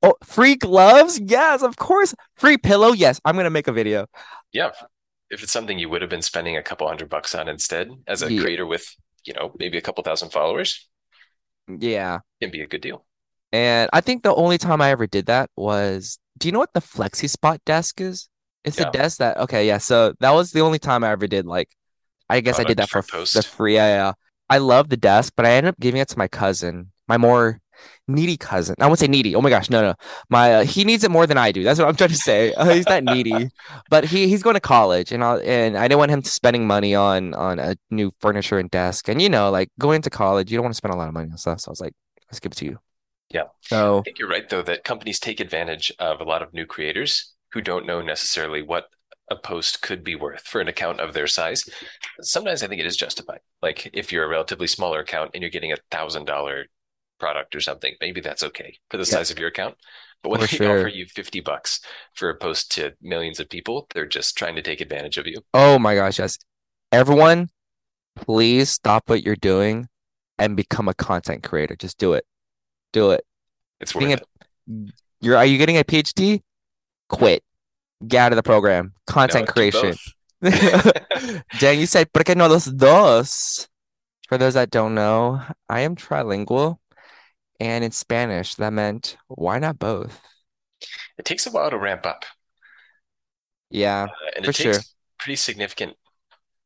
oh, free gloves? Yes, of course. Free pillow? Yes, I'm gonna make a video. Yeah, if it's something you would have been spending a couple hundred bucks on instead, as a Yeah. creator with, you know, maybe a couple thousand followers, Yeah. can be a good deal. And I think the only time I ever did that was, do you know what the FlexiSpot desk is? It's Yeah. a desk that, okay, yeah. So that was the only time I ever did like, I guess oh, I did that for f- the free. Yeah, yeah. I love the desk, but I ended up giving it to my cousin, my more needy cousin. I won't say needy. Oh my gosh, no, no. My uh, he needs it more than I do. That's what I'm trying to say. Uh, he's not needy, but he he's going to college, and I and I didn't want him spending money on on a new furniture and desk. And you know, like going to college, you don't want to spend a lot of money on stuff. So I was like, let's give it to you. Yeah. So I think you're right, though, that companies take advantage of a lot of new creators who don't know necessarily what a post could be worth for an account of their size. Sometimes I think it is justified. Like if you're a relatively smaller account and you're getting a thousand dollar product or something, maybe that's okay for the Yeah. size of your account. But when For they sure. offer you 50 bucks for a post to millions of people, they're just trying to take advantage of you. Oh my gosh, yes. Everyone, please stop what you're doing and become a content creator. Just do it. Do it. It's worth a- You're are you getting a PhD? Quit. Get out of the program. Content No, creation. Dan, you said, ¿por qué no los dos? For those that don't know, I am trilingual. And in Spanish, that meant why not both? It takes a while to ramp up. Yeah, Uh, and for it takes sure. pretty significant,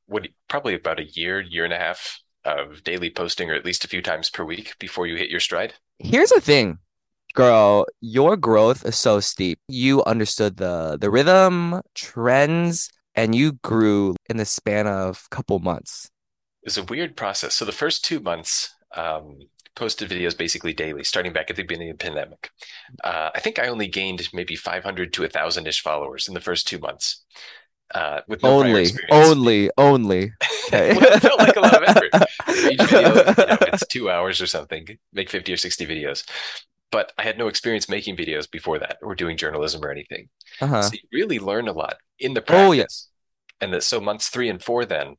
what probably about a year, year and a half of daily posting, or at least a few times per week before you hit your stride. Here's the thing, girl, your growth is so steep. You understood the the rhythm, trends, and you grew in the span of couple months. It's a weird process. So the first two months, um, posted videos basically daily, starting back at the beginning of the pandemic. Uh, I think I only gained maybe 500 to a thousand ish followers in the first two months. Uh, with no Only, only, only. Okay. Well, it felt like a lot of effort. Each video, you know, it's two hours or something, make 50 or 60 videos. But I had no experience making videos before that or doing journalism or anything. Uh-huh. So you really learn a lot in the Oh, yes. And that so months three and four then,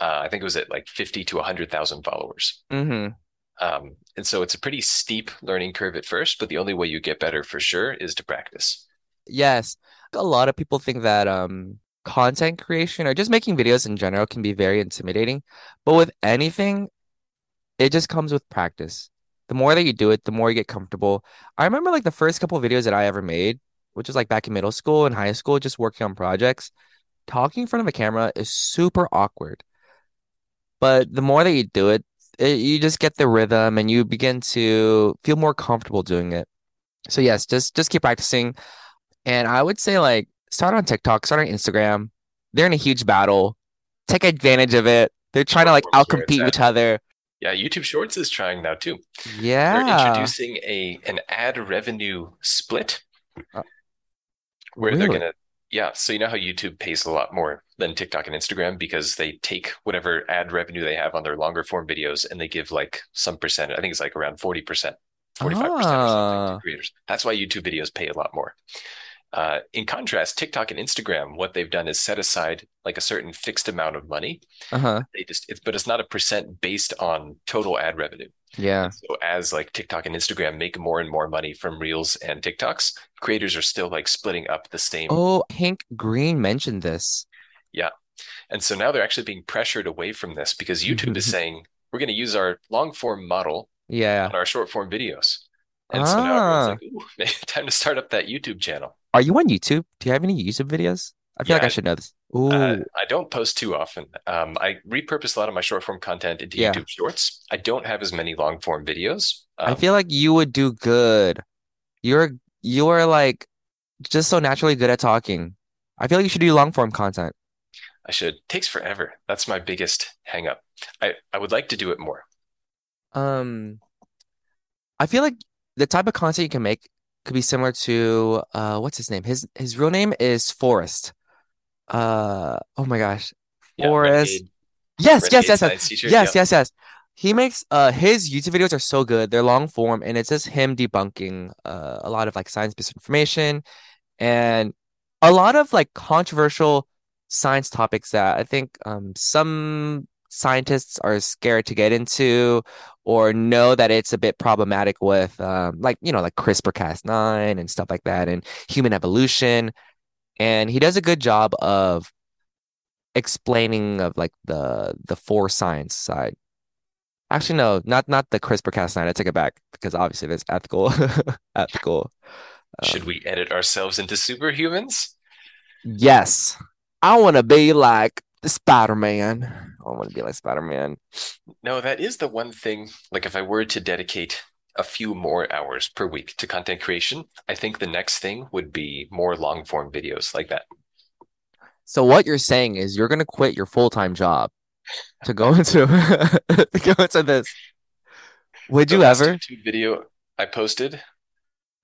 uh, I think it was at like 50 to 100,000 followers. Mm-hmm. Um, and so it's a pretty steep learning curve at first, but the only way you get better for sure is to practice. Yes. A lot of people think that um content creation or just making videos in general can be very intimidating. But with anything, it just comes with practice. The more that you do it, the more you get comfortable. I remember like the first couple videos that I ever made, which was like back in middle school and high school, just working on projects. Talking in front of a camera is super awkward. But the more that you do it, it you just get the rhythm and you begin to feel more comfortable doing it. So yes, just just keep practicing. And I would say like start on TikTok, start on Instagram. They're in a huge battle. Take advantage of it. They're trying to like Platforms where it's outcompete each other. Yeah, YouTube Shorts is trying now too. Yeah. They're introducing a an ad revenue split Uh, where they're gonna yeah, so you know how YouTube pays a lot more than TikTok and Instagram because they take whatever ad revenue they have on their longer form videos and they give like some percent, I think it's like around 40%, 45% or something Ah. to creators. That's why YouTube videos pay a lot more. Uh, in contrast, TikTok and Instagram, what they've done is set aside like a certain fixed amount of money. Uh-huh. They just, it's, but it's not a percent based on total ad revenue. Yeah. So as like TikTok and Instagram make more and more money from Reels and TikToks, creators are still like splitting up the same. Oh, Hank Green mentioned this. And so now they're actually being pressured away from this because YouTube is saying we're going to use our long form model Yeah. on our short form videos. And so now Ah. everyone's like, ooh, time to start up that YouTube channel. Are you on YouTube? Do you have any YouTube videos? I feel like I should know this. Ooh. Uh, I don't post too often. Um, I repurpose a lot of my short form content into Yeah. YouTube Shorts. I don't have as many long form videos. I Um, feel like you would do good. You're you're like just so naturally good at talking. I feel like you should do long form content. I should. Takes forever. That's my biggest hang up. I, I would like to do it more. Um, I feel like the type of content you can make could be similar to uh what's his name? His his real name is Forrest. Uh oh my gosh. Yeah, Forrest. Yes, yes, yes, Science yes. Teacher, Yes, yes, yes. He makes uh his YouTube videos are so good. They're long form and it's just him debunking uh a lot of like science-based information and a lot of like controversial science topics that I think um some scientists are scared to get into or know that it's a bit problematic with um like you know like CRISPR-Cas9 and stuff like that and human evolution and he does a good job of explaining of like the the for science side. Actually, no, not not the CRISPR-Cas9. I take it back because obviously there's ethical ethical. uh, Should we edit ourselves into superhumans? Yes, I want to be like the Spider-Man. I want to be like Spider-Man. No, that is the one thing. Like, if I were to dedicate a few more hours per week to content creation, I think the next thing would be more long form videos like that. So what you're saying is you're gonna quit your full-time job to go into to go into this. Would The you ever? YouTube video I posted,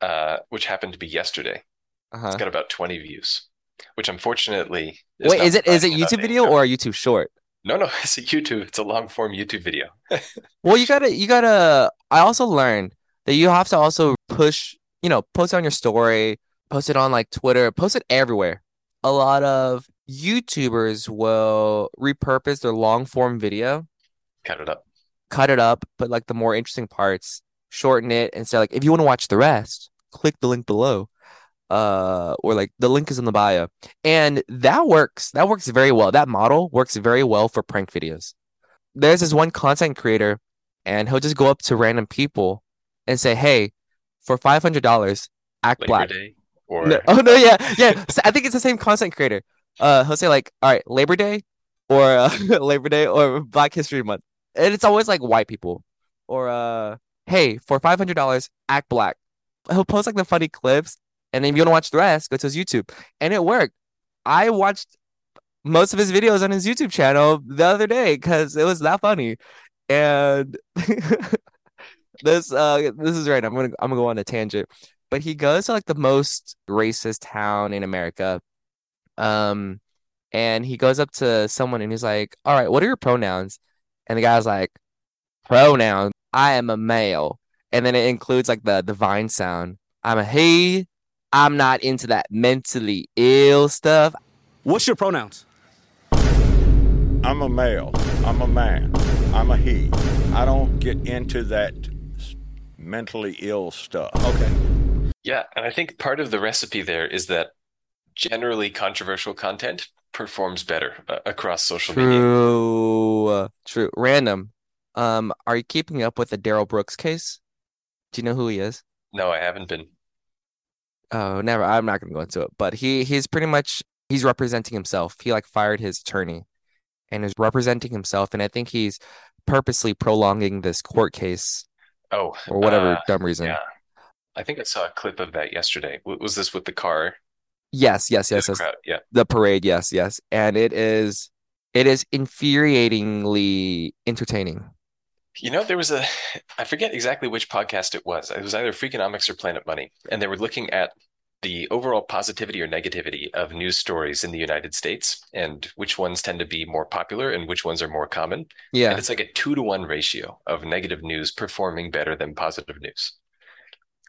uh, which happened to be yesterday, Uh-huh. it's got about 20 views, which unfortunately is Wait, is it is it YouTube video or a YouTube short? No, no, it's a YouTube. It's a long form YouTube video. Well, you gotta, you gotta. I also learned that you have to also push, you know, post it on your story, post it on like Twitter, post it everywhere. A lot of YouTubers will repurpose their long form video, Cut it up. cut it up, but like the more interesting parts, shorten it, and say like, if you want to watch the rest, click the link below. Uh, or like the link is in the bio, and that works. That works very well. That model works very well for prank videos. There's this one content creator and he'll just go up to random people and say, "Hey, for five hundred dollars, act Labor black." Day or No, oh no, yeah, yeah. So I think it's the same content creator. Uh, he'll say like, "All right, Labor Day, or uh, Labor Day, or Black History Month," and it's always like white people. Or uh, "Hey, for five hundred dollars, act black." He'll post like the funny clips, and then if you want to watch the rest, go to his YouTube, and it worked. I watched most of his videos on his YouTube channel the other day because it was that funny. And this uh this is right. I'm gonna I'm gonna go on a tangent. But he goes to like the most racist town in America. Um and he goes up to someone and he's like, All right, what are your pronouns? And the guy's like, Pronouns, I am a male. And then it includes like the divine sound. I'm a he. I'm not into that mentally ill stuff. What's your pronouns? I'm a male. I'm a man. I'm a he. I don't get into that mentally ill stuff. Okay. Yeah, and I think part of the recipe there is that generally controversial content performs better uh, across social media. True. True. Random. Um, are you keeping up with the Darrell Brooks case? Do you know who he is? No, I haven't been. Oh, never. I'm not gonna go into it. But he he's pretty much he's representing himself. He like fired his attorney and is representing himself, and I think he's purposely prolonging this court case Oh, or whatever uh, dumb reason. yeah. I think I saw a clip of that yesterday. Was this with the car? Yes, yes, yes, The yes. crowd? Yeah. The parade, yes, yes. And it is it is infuriatingly entertaining. You know, there was a, I forget exactly which podcast it was. It was either Freakonomics or Planet Money. And they were looking at the overall positivity or negativity of news stories in the United States and which ones tend to be more popular and which ones are more common. Yeah. And it's like a two to one ratio of negative news performing better than positive news.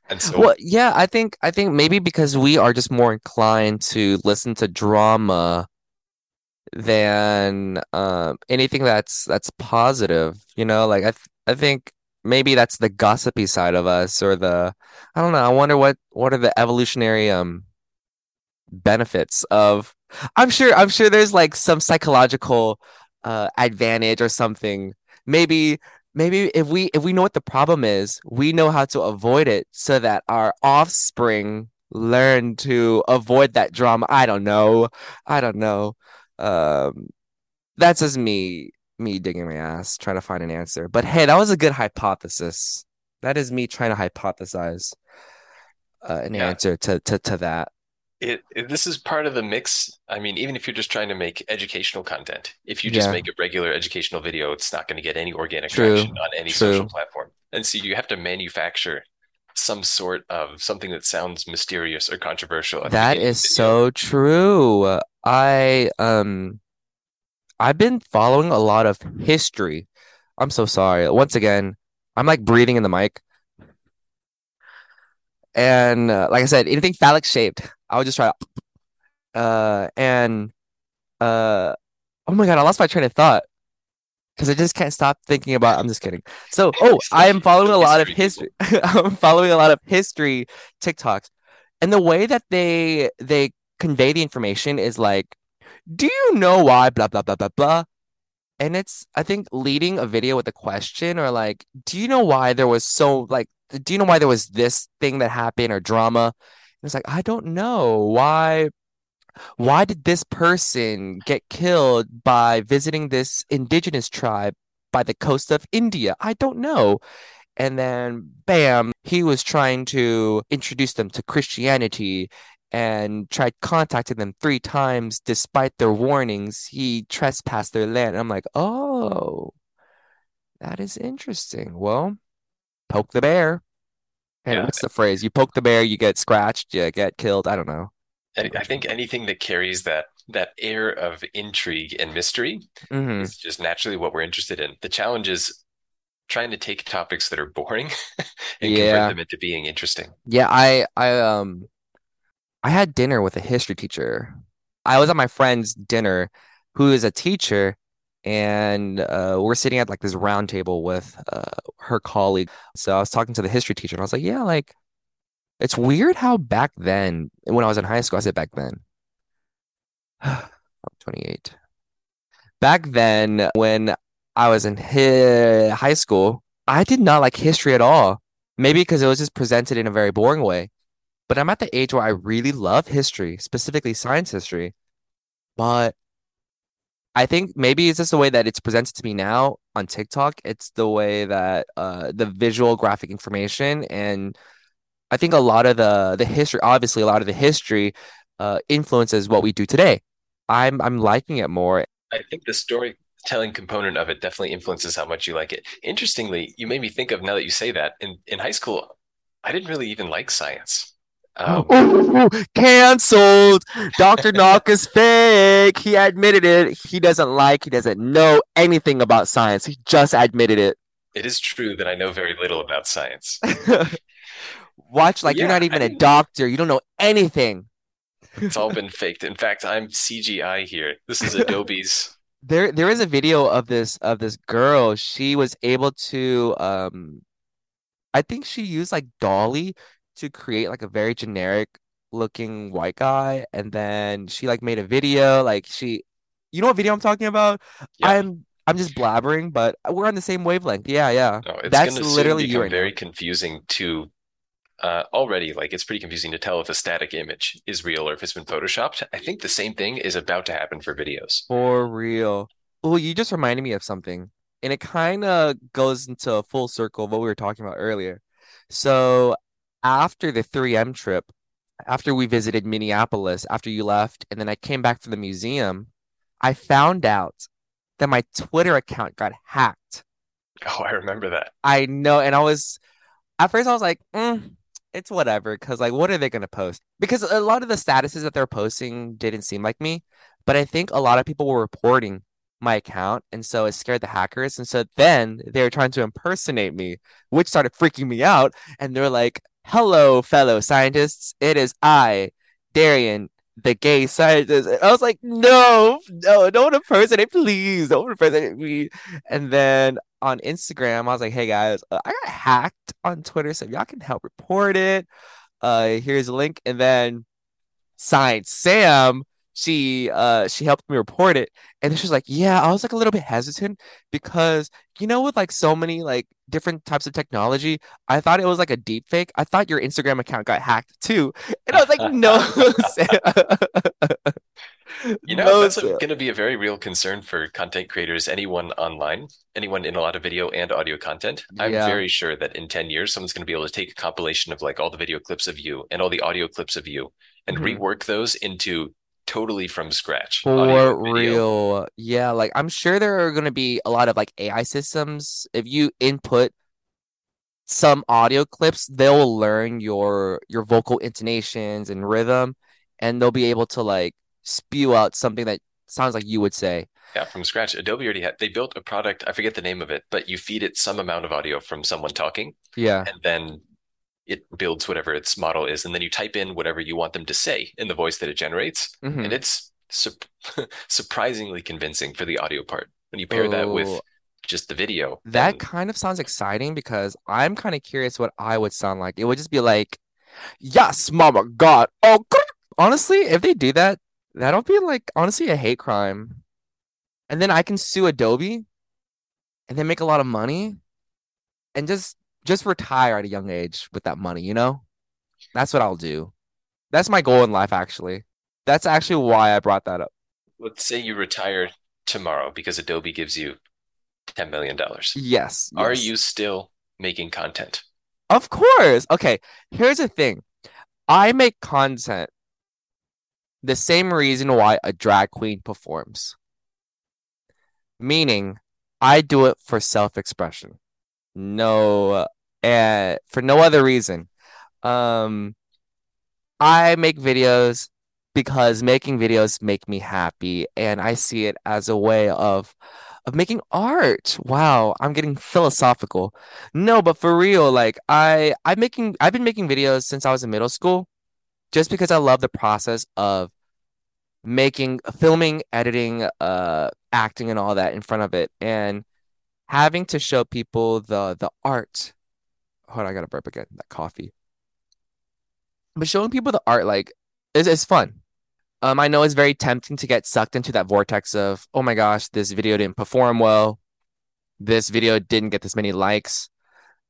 And so, Well, yeah, I think I think maybe because we are just more inclined to listen to drama than um anything that's that's positive, you know, like I th I think maybe that's the gossipy side of us or the I don't know, I wonder what what are the evolutionary um benefits of I'm sure I'm sure there's like some psychological uh advantage or something. Maybe maybe if we if we know what the problem is, we know how to avoid it so that our offspring learn to avoid that drama. I don't know. I don't know. Um that's just me me digging my ass trying to find an answer. But hey, that was a good hypothesis. That is me trying to hypothesize uh, an Yeah. answer to, to to that. it, it- this is part of the mix. I mean, even if you're just trying to make educational content, if you just Yeah. make a regular educational video, it's not going to get any organic True, traction on any true. social platform. And so you have to manufacture some sort of something that sounds mysterious or controversial. That is so true. I um I've been following a lot of history. I'm so sorry. Once again, I'm like breathing in the mic. And uh, like I said, anything phallic shaped, I would just try uh and uh oh my God, I lost my train of thought because I just can't stop thinking about I'm just kidding. So, oh, I am following a lot of history. I'm following a lot of history TikToks. And the way that they they convey the information is like, do you know why blah blah blah blah blah? And it's I think leading a video with a question or like, do you know why there was so like do you know why there was this thing that happened or drama? And it's like, I don't know. Why why did this person get killed by visiting this indigenous tribe by the coast of India? I don't know. And then, bam, he was trying to introduce them to Christianity and tried contacting them three times despite their warnings. He trespassed their land. And I'm like, oh, that is interesting. Well, poke the bear. Hey, Yeah. what's the phrase? You poke the bear, you get scratched, you get killed. I don't know. I, I think anything that carries that that air of intrigue and mystery hmm is just naturally what we're interested in. The challenge is trying to take topics that are boring and Yeah. convert them into being interesting. Yeah, I I um I had dinner with a history teacher. I was at my friend's dinner who is a teacher and uh we're sitting at like this round table with uh her colleague. So I was talking to the history teacher and I was like, "Yeah, like it's weird how back then when I was in high school, I said back then. I'm 28. Back then when I was in hi high school, I did not like history at all. Maybe because it was just presented in a very boring way. But I'm at the age where I really love history, specifically science history. But I think maybe it's just the way that it's presented to me now on TikTok. It's the way that uh, the visual graphic information and I think a lot of the the history, obviously a lot of the history uh, influences what we do today. I'm I'm liking it more. I think the storytelling component of it definitely influences how much you like it. Interestingly, you made me think of now that you say that in, in high school, I didn't really even like science. Um, Ooh, canceled. Dr. Noc is fake. He admitted it. He doesn't like, he doesn't know anything about science. He just admitted it. it is true that I know very little about science. Watch, like you're Yeah, not I even a didn't- doctor. You don't know anything. It's all been faked. In fact, I'm CGI here. This is Adobe's. There, there is a video of this of this girl. She was able to, um, I think she used like DALL-E to create like a very generic looking white guy, and then she like made a video. Like she, you know what video I'm talking about? Yeah. I'm I'm just blabbering, but we're on the same wavelength. Yeah, yeah. No, it's That's going to soon literally you right now. very confusing to uh, already. Like it's pretty confusing to tell if a static image is real or if it's been photoshopped. I think the same thing is about to happen for videos. For real. Oh, you just reminded me of something. And it kind of goes into a full circle of what we were talking about earlier. So after the 3M trip, after we visited Minneapolis, after you left, and then I came back from the museum, I found out that my Twitter account got hacked. Oh, I remember that. I know, and I was at first I was like, mm, it's whatever, because like, what are they gonna post? Because a lot of the statuses that they're posting didn't seem like me, but I think a lot of people were reporting my account, and so it scared the hackers, and so then they were trying to impersonate me, which started freaking me out, and they're like, "Hello, fellow scientists, it is I, Darian." The gay scientist. And I was like, no, no, don't impersonate, please. Don't impersonate me. And then on Instagram, I was like, "Hey guys, uh, I got hacked on Twitter, so y'all can help report it. Uh, here's a link." And then Science Sam, she uh she helped me report it, and then she was like, "Yeah, I was like a little bit hesitant because you know, with like so many like different types of technology, I thought it was like a deep fake. I thought your Instagram account got hacked too, and I was like, no. You know, No, that's going to be a very real concern for content creators, anyone online, anyone in a lot of video and audio content. I'm Yeah. very sure that in 10 years, someone's going to be able to take a compilation of like all the video clips of you and all the audio clips of you and Mhm. rework those into totally from scratch. For real. Yeah, like I'm sure there are going to be a lot of like AI systems. If you input some audio clips, they'll learn your your vocal intonations and rhythm, and they'll be able to like spew out something that sounds like you would say. Yeah, from scratch. Adobe already had they built a product, I forget the name of it, but you feed it some amount of audio from someone talking, Yeah. and then it builds whatever its model is, and then you type in whatever you want them to say in the voice that it generates, Mhm. and it's sup- surprisingly convincing for the audio part. When you pair that with Oh. just the video, That kind of sounds exciting because I'm kind of curious what I would sound like. It would just be like, "Yes, Mama God." Oh, honestly, if they do that, that'll be like honestly a hate crime. And then I can sue Adobe, and then make a lot of money, and just just retire at a young age with that money. You know, that's what I'll do. That's my goal in life, actually. That's actually why I brought that up. let's say you retire tomorrow because Adobe gives you $10 million. Yes. Are yes. you still making content? Of course. Okay, here's the thing. I make content the same reason why a drag queen performs. Meaning, I do it for self-expression. No, uh, for no other reason. Um, I make videos because making videos make me happy, and I see it as a way of of making art. Wow, I'm getting philosophical. No, but for real, like I I'm making I've been making videos since I was in middle school just because I love the process of making filming, editing, uh acting and all that in front of it and having to show people the the art. Hold on, I gotta burp again. That coffee. But showing people the art like is is fun. Um, I know it's very tempting to get sucked into that vortex of, oh my gosh, this video didn't perform well. This video didn't get this many likes.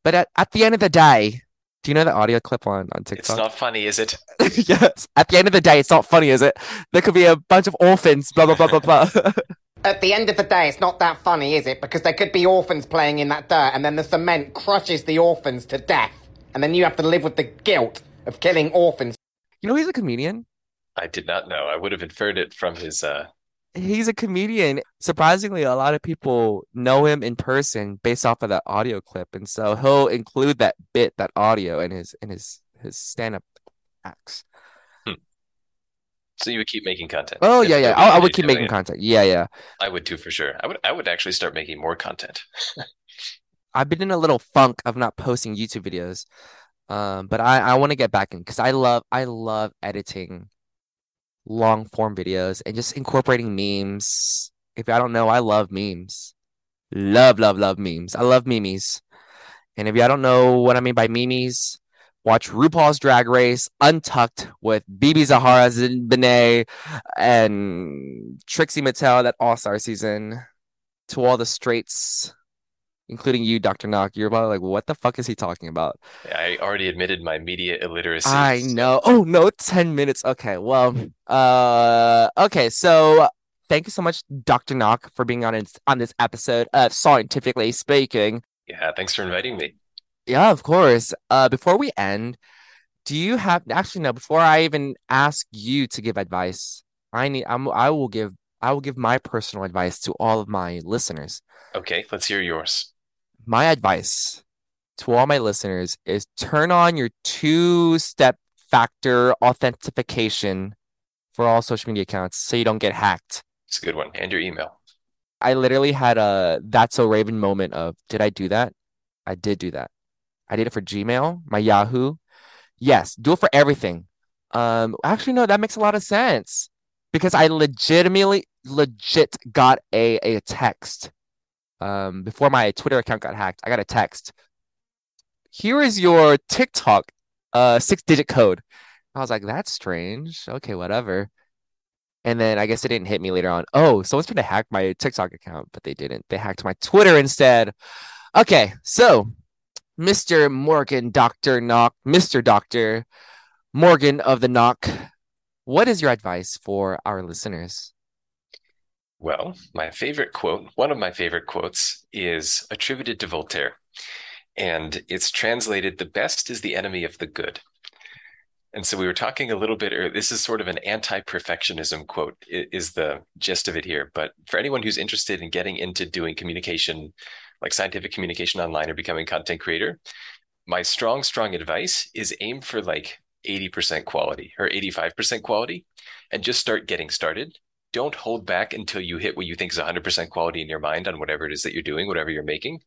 But at, at the end of the day, do you know the audio clip on, on TikTok? It's not funny, is it? Yes. At the end of the day, it's not funny, is it? There could be a bunch of orphans, blah blah blah blah blah. At the end of the day, it's not that funny, is it? Because there could be orphans playing in that dirt, and then the cement crushes the orphans to death. And then you have to live with the guilt of killing orphans. You know he's a comedian? I did not know. I would have inferred it from his uh He's a comedian. Surprisingly, a lot of people know him in person based off of that audio clip, and so he'll include that bit, that audio, in his in his his stand-up acts. so you would keep making content. Oh yeah, yeah. I, I would keep making it. content. Yeah, yeah. I would too for sure. I would I would actually start making more content. I've been in a little funk of not posting YouTube videos. Um, but I, I want to get back in because I love I love editing long form videos and just incorporating memes. If I don't know, I love memes. Love, love, love memes. I love memes. And if y'all don't know what I mean by memes, watch RuPaul's Drag Race Untucked with BeBe Zahara Benet and Trixie Mattel that All Star season. To all the straights, including you, Dr. Noc, you're about like, what the fuck is he talking about? I already admitted my media illiteracy. I know. Oh no, 10 minutes. Okay, well, uh okay, so thank you so much, Dr. Noc, for being on this on this episode of Scientifically Speaking. Yeah, thanks for inviting me. Yeah, of course. Uh before we end, do you have actually no, before I even ask you to give advice, I need I'm I will give I will give my personal advice to all of my listeners. Okay, let's hear yours. My advice to all my listeners is turn on your two-step factor authentication for all social media accounts so you don't get hacked. It's a good one. And your email. I literally had a that's so Raven moment of did I do that? I did do that. I did it for Gmail, my Yahoo. Yes, do it for everything. Um, actually, no, that makes a lot of sense because I legitimately legit got a a text um before my Twitter account got hacked. I got a text. Here is your TikTok uh six digit code. I was like, that's strange. Okay, whatever. And then I guess it didn't hit me later on. Oh, someone's trying to hack my TikTok account, but they didn't. They hacked my Twitter instead. Okay, so Mr. Morgan, Dr. Noc, Mr. Doctor Morgan of the Noc, what is your advice for our listeners? Well, my favorite quote, one of my favorite quotes, is attributed to Voltaire. And it's translated the best is the enemy of the good. And so we were talking a little bit, or this is sort of an anti-perfectionism quote, is the gist of it here. But for anyone who's interested in getting into doing communication, like scientific communication online or becoming content creator, my strong, strong advice is aim for like 80% quality or 85% quality and just start getting started. Don't hold back until you hit what you think is 100% quality in your mind on whatever it is that you're doing, whatever you're making,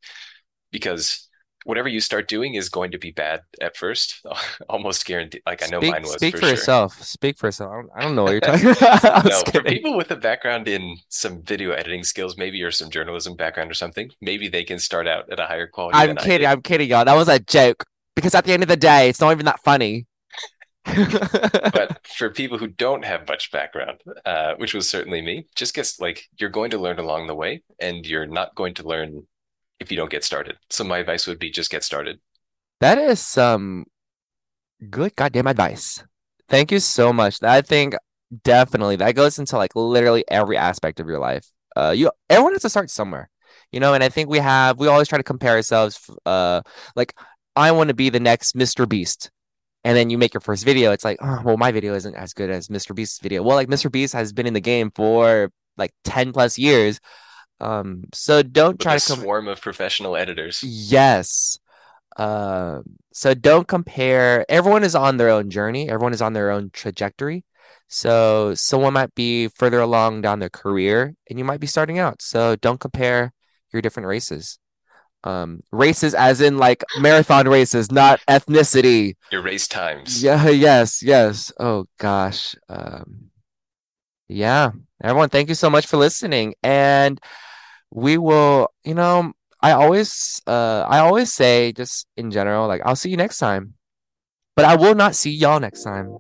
because whatever you start doing is going to be bad at first. Almost guaranteed. Like I know speak, mine was. Speak for, sure. yourself. Speak for yourself. I don't, I don't know what you're talking about. no, for people with a background in some video editing skills, maybe or some journalism background or something, maybe they can start out at a higher quality. I'm kidding. I'm kidding, y'all. That was a joke. Because at the end of the day, it's not even that funny. But for people who don't have much background, uh, which was certainly me, just guess like you're going to learn along the way, and you're not going to learn if you don't get started. So my advice would be just get started. That is some good goddamn advice. Thank you so much. I think definitely that goes into like literally every aspect of your life. Uh, you everyone has to start somewhere, you know. And I think we have we always try to compare ourselves. Uh, like I want to be the next Mr. Beast and then you make your first video it's like oh well my video isn't as good as mr beast's video well like mr beast has been in the game for like 10 plus years um so don't With try to com- swarm of professional editors. yes um so don't compare everyone is on their own journey everyone is on their own trajectory so someone might be further along down their career and you might be starting out so don't compare your different races um races as in like marathon races not ethnicity. Your race times. yeah yes yes. Oh gosh um yeah. Everyone thank you so much for listening. And we will you know i always uh i always say just in general like i'll see you next time. But i will not see y'all next time.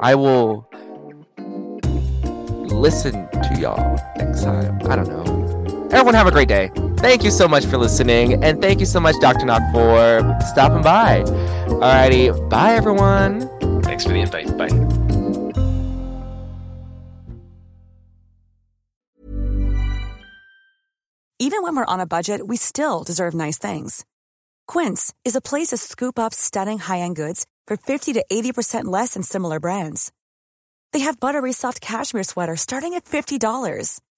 I will listen to y'all next time. I don't know everyone have a great day thank you so much for listening and thank you so much dr noc for stopping by alrighty bye everyone Thanks for the invite. Bye. Even when we're on a budget, we still deserve nice things. Quince is a place to scoop up stunning high-end goods for 50 to 80% less than similar brands. They have buttery soft cashmere sweaters starting at $50,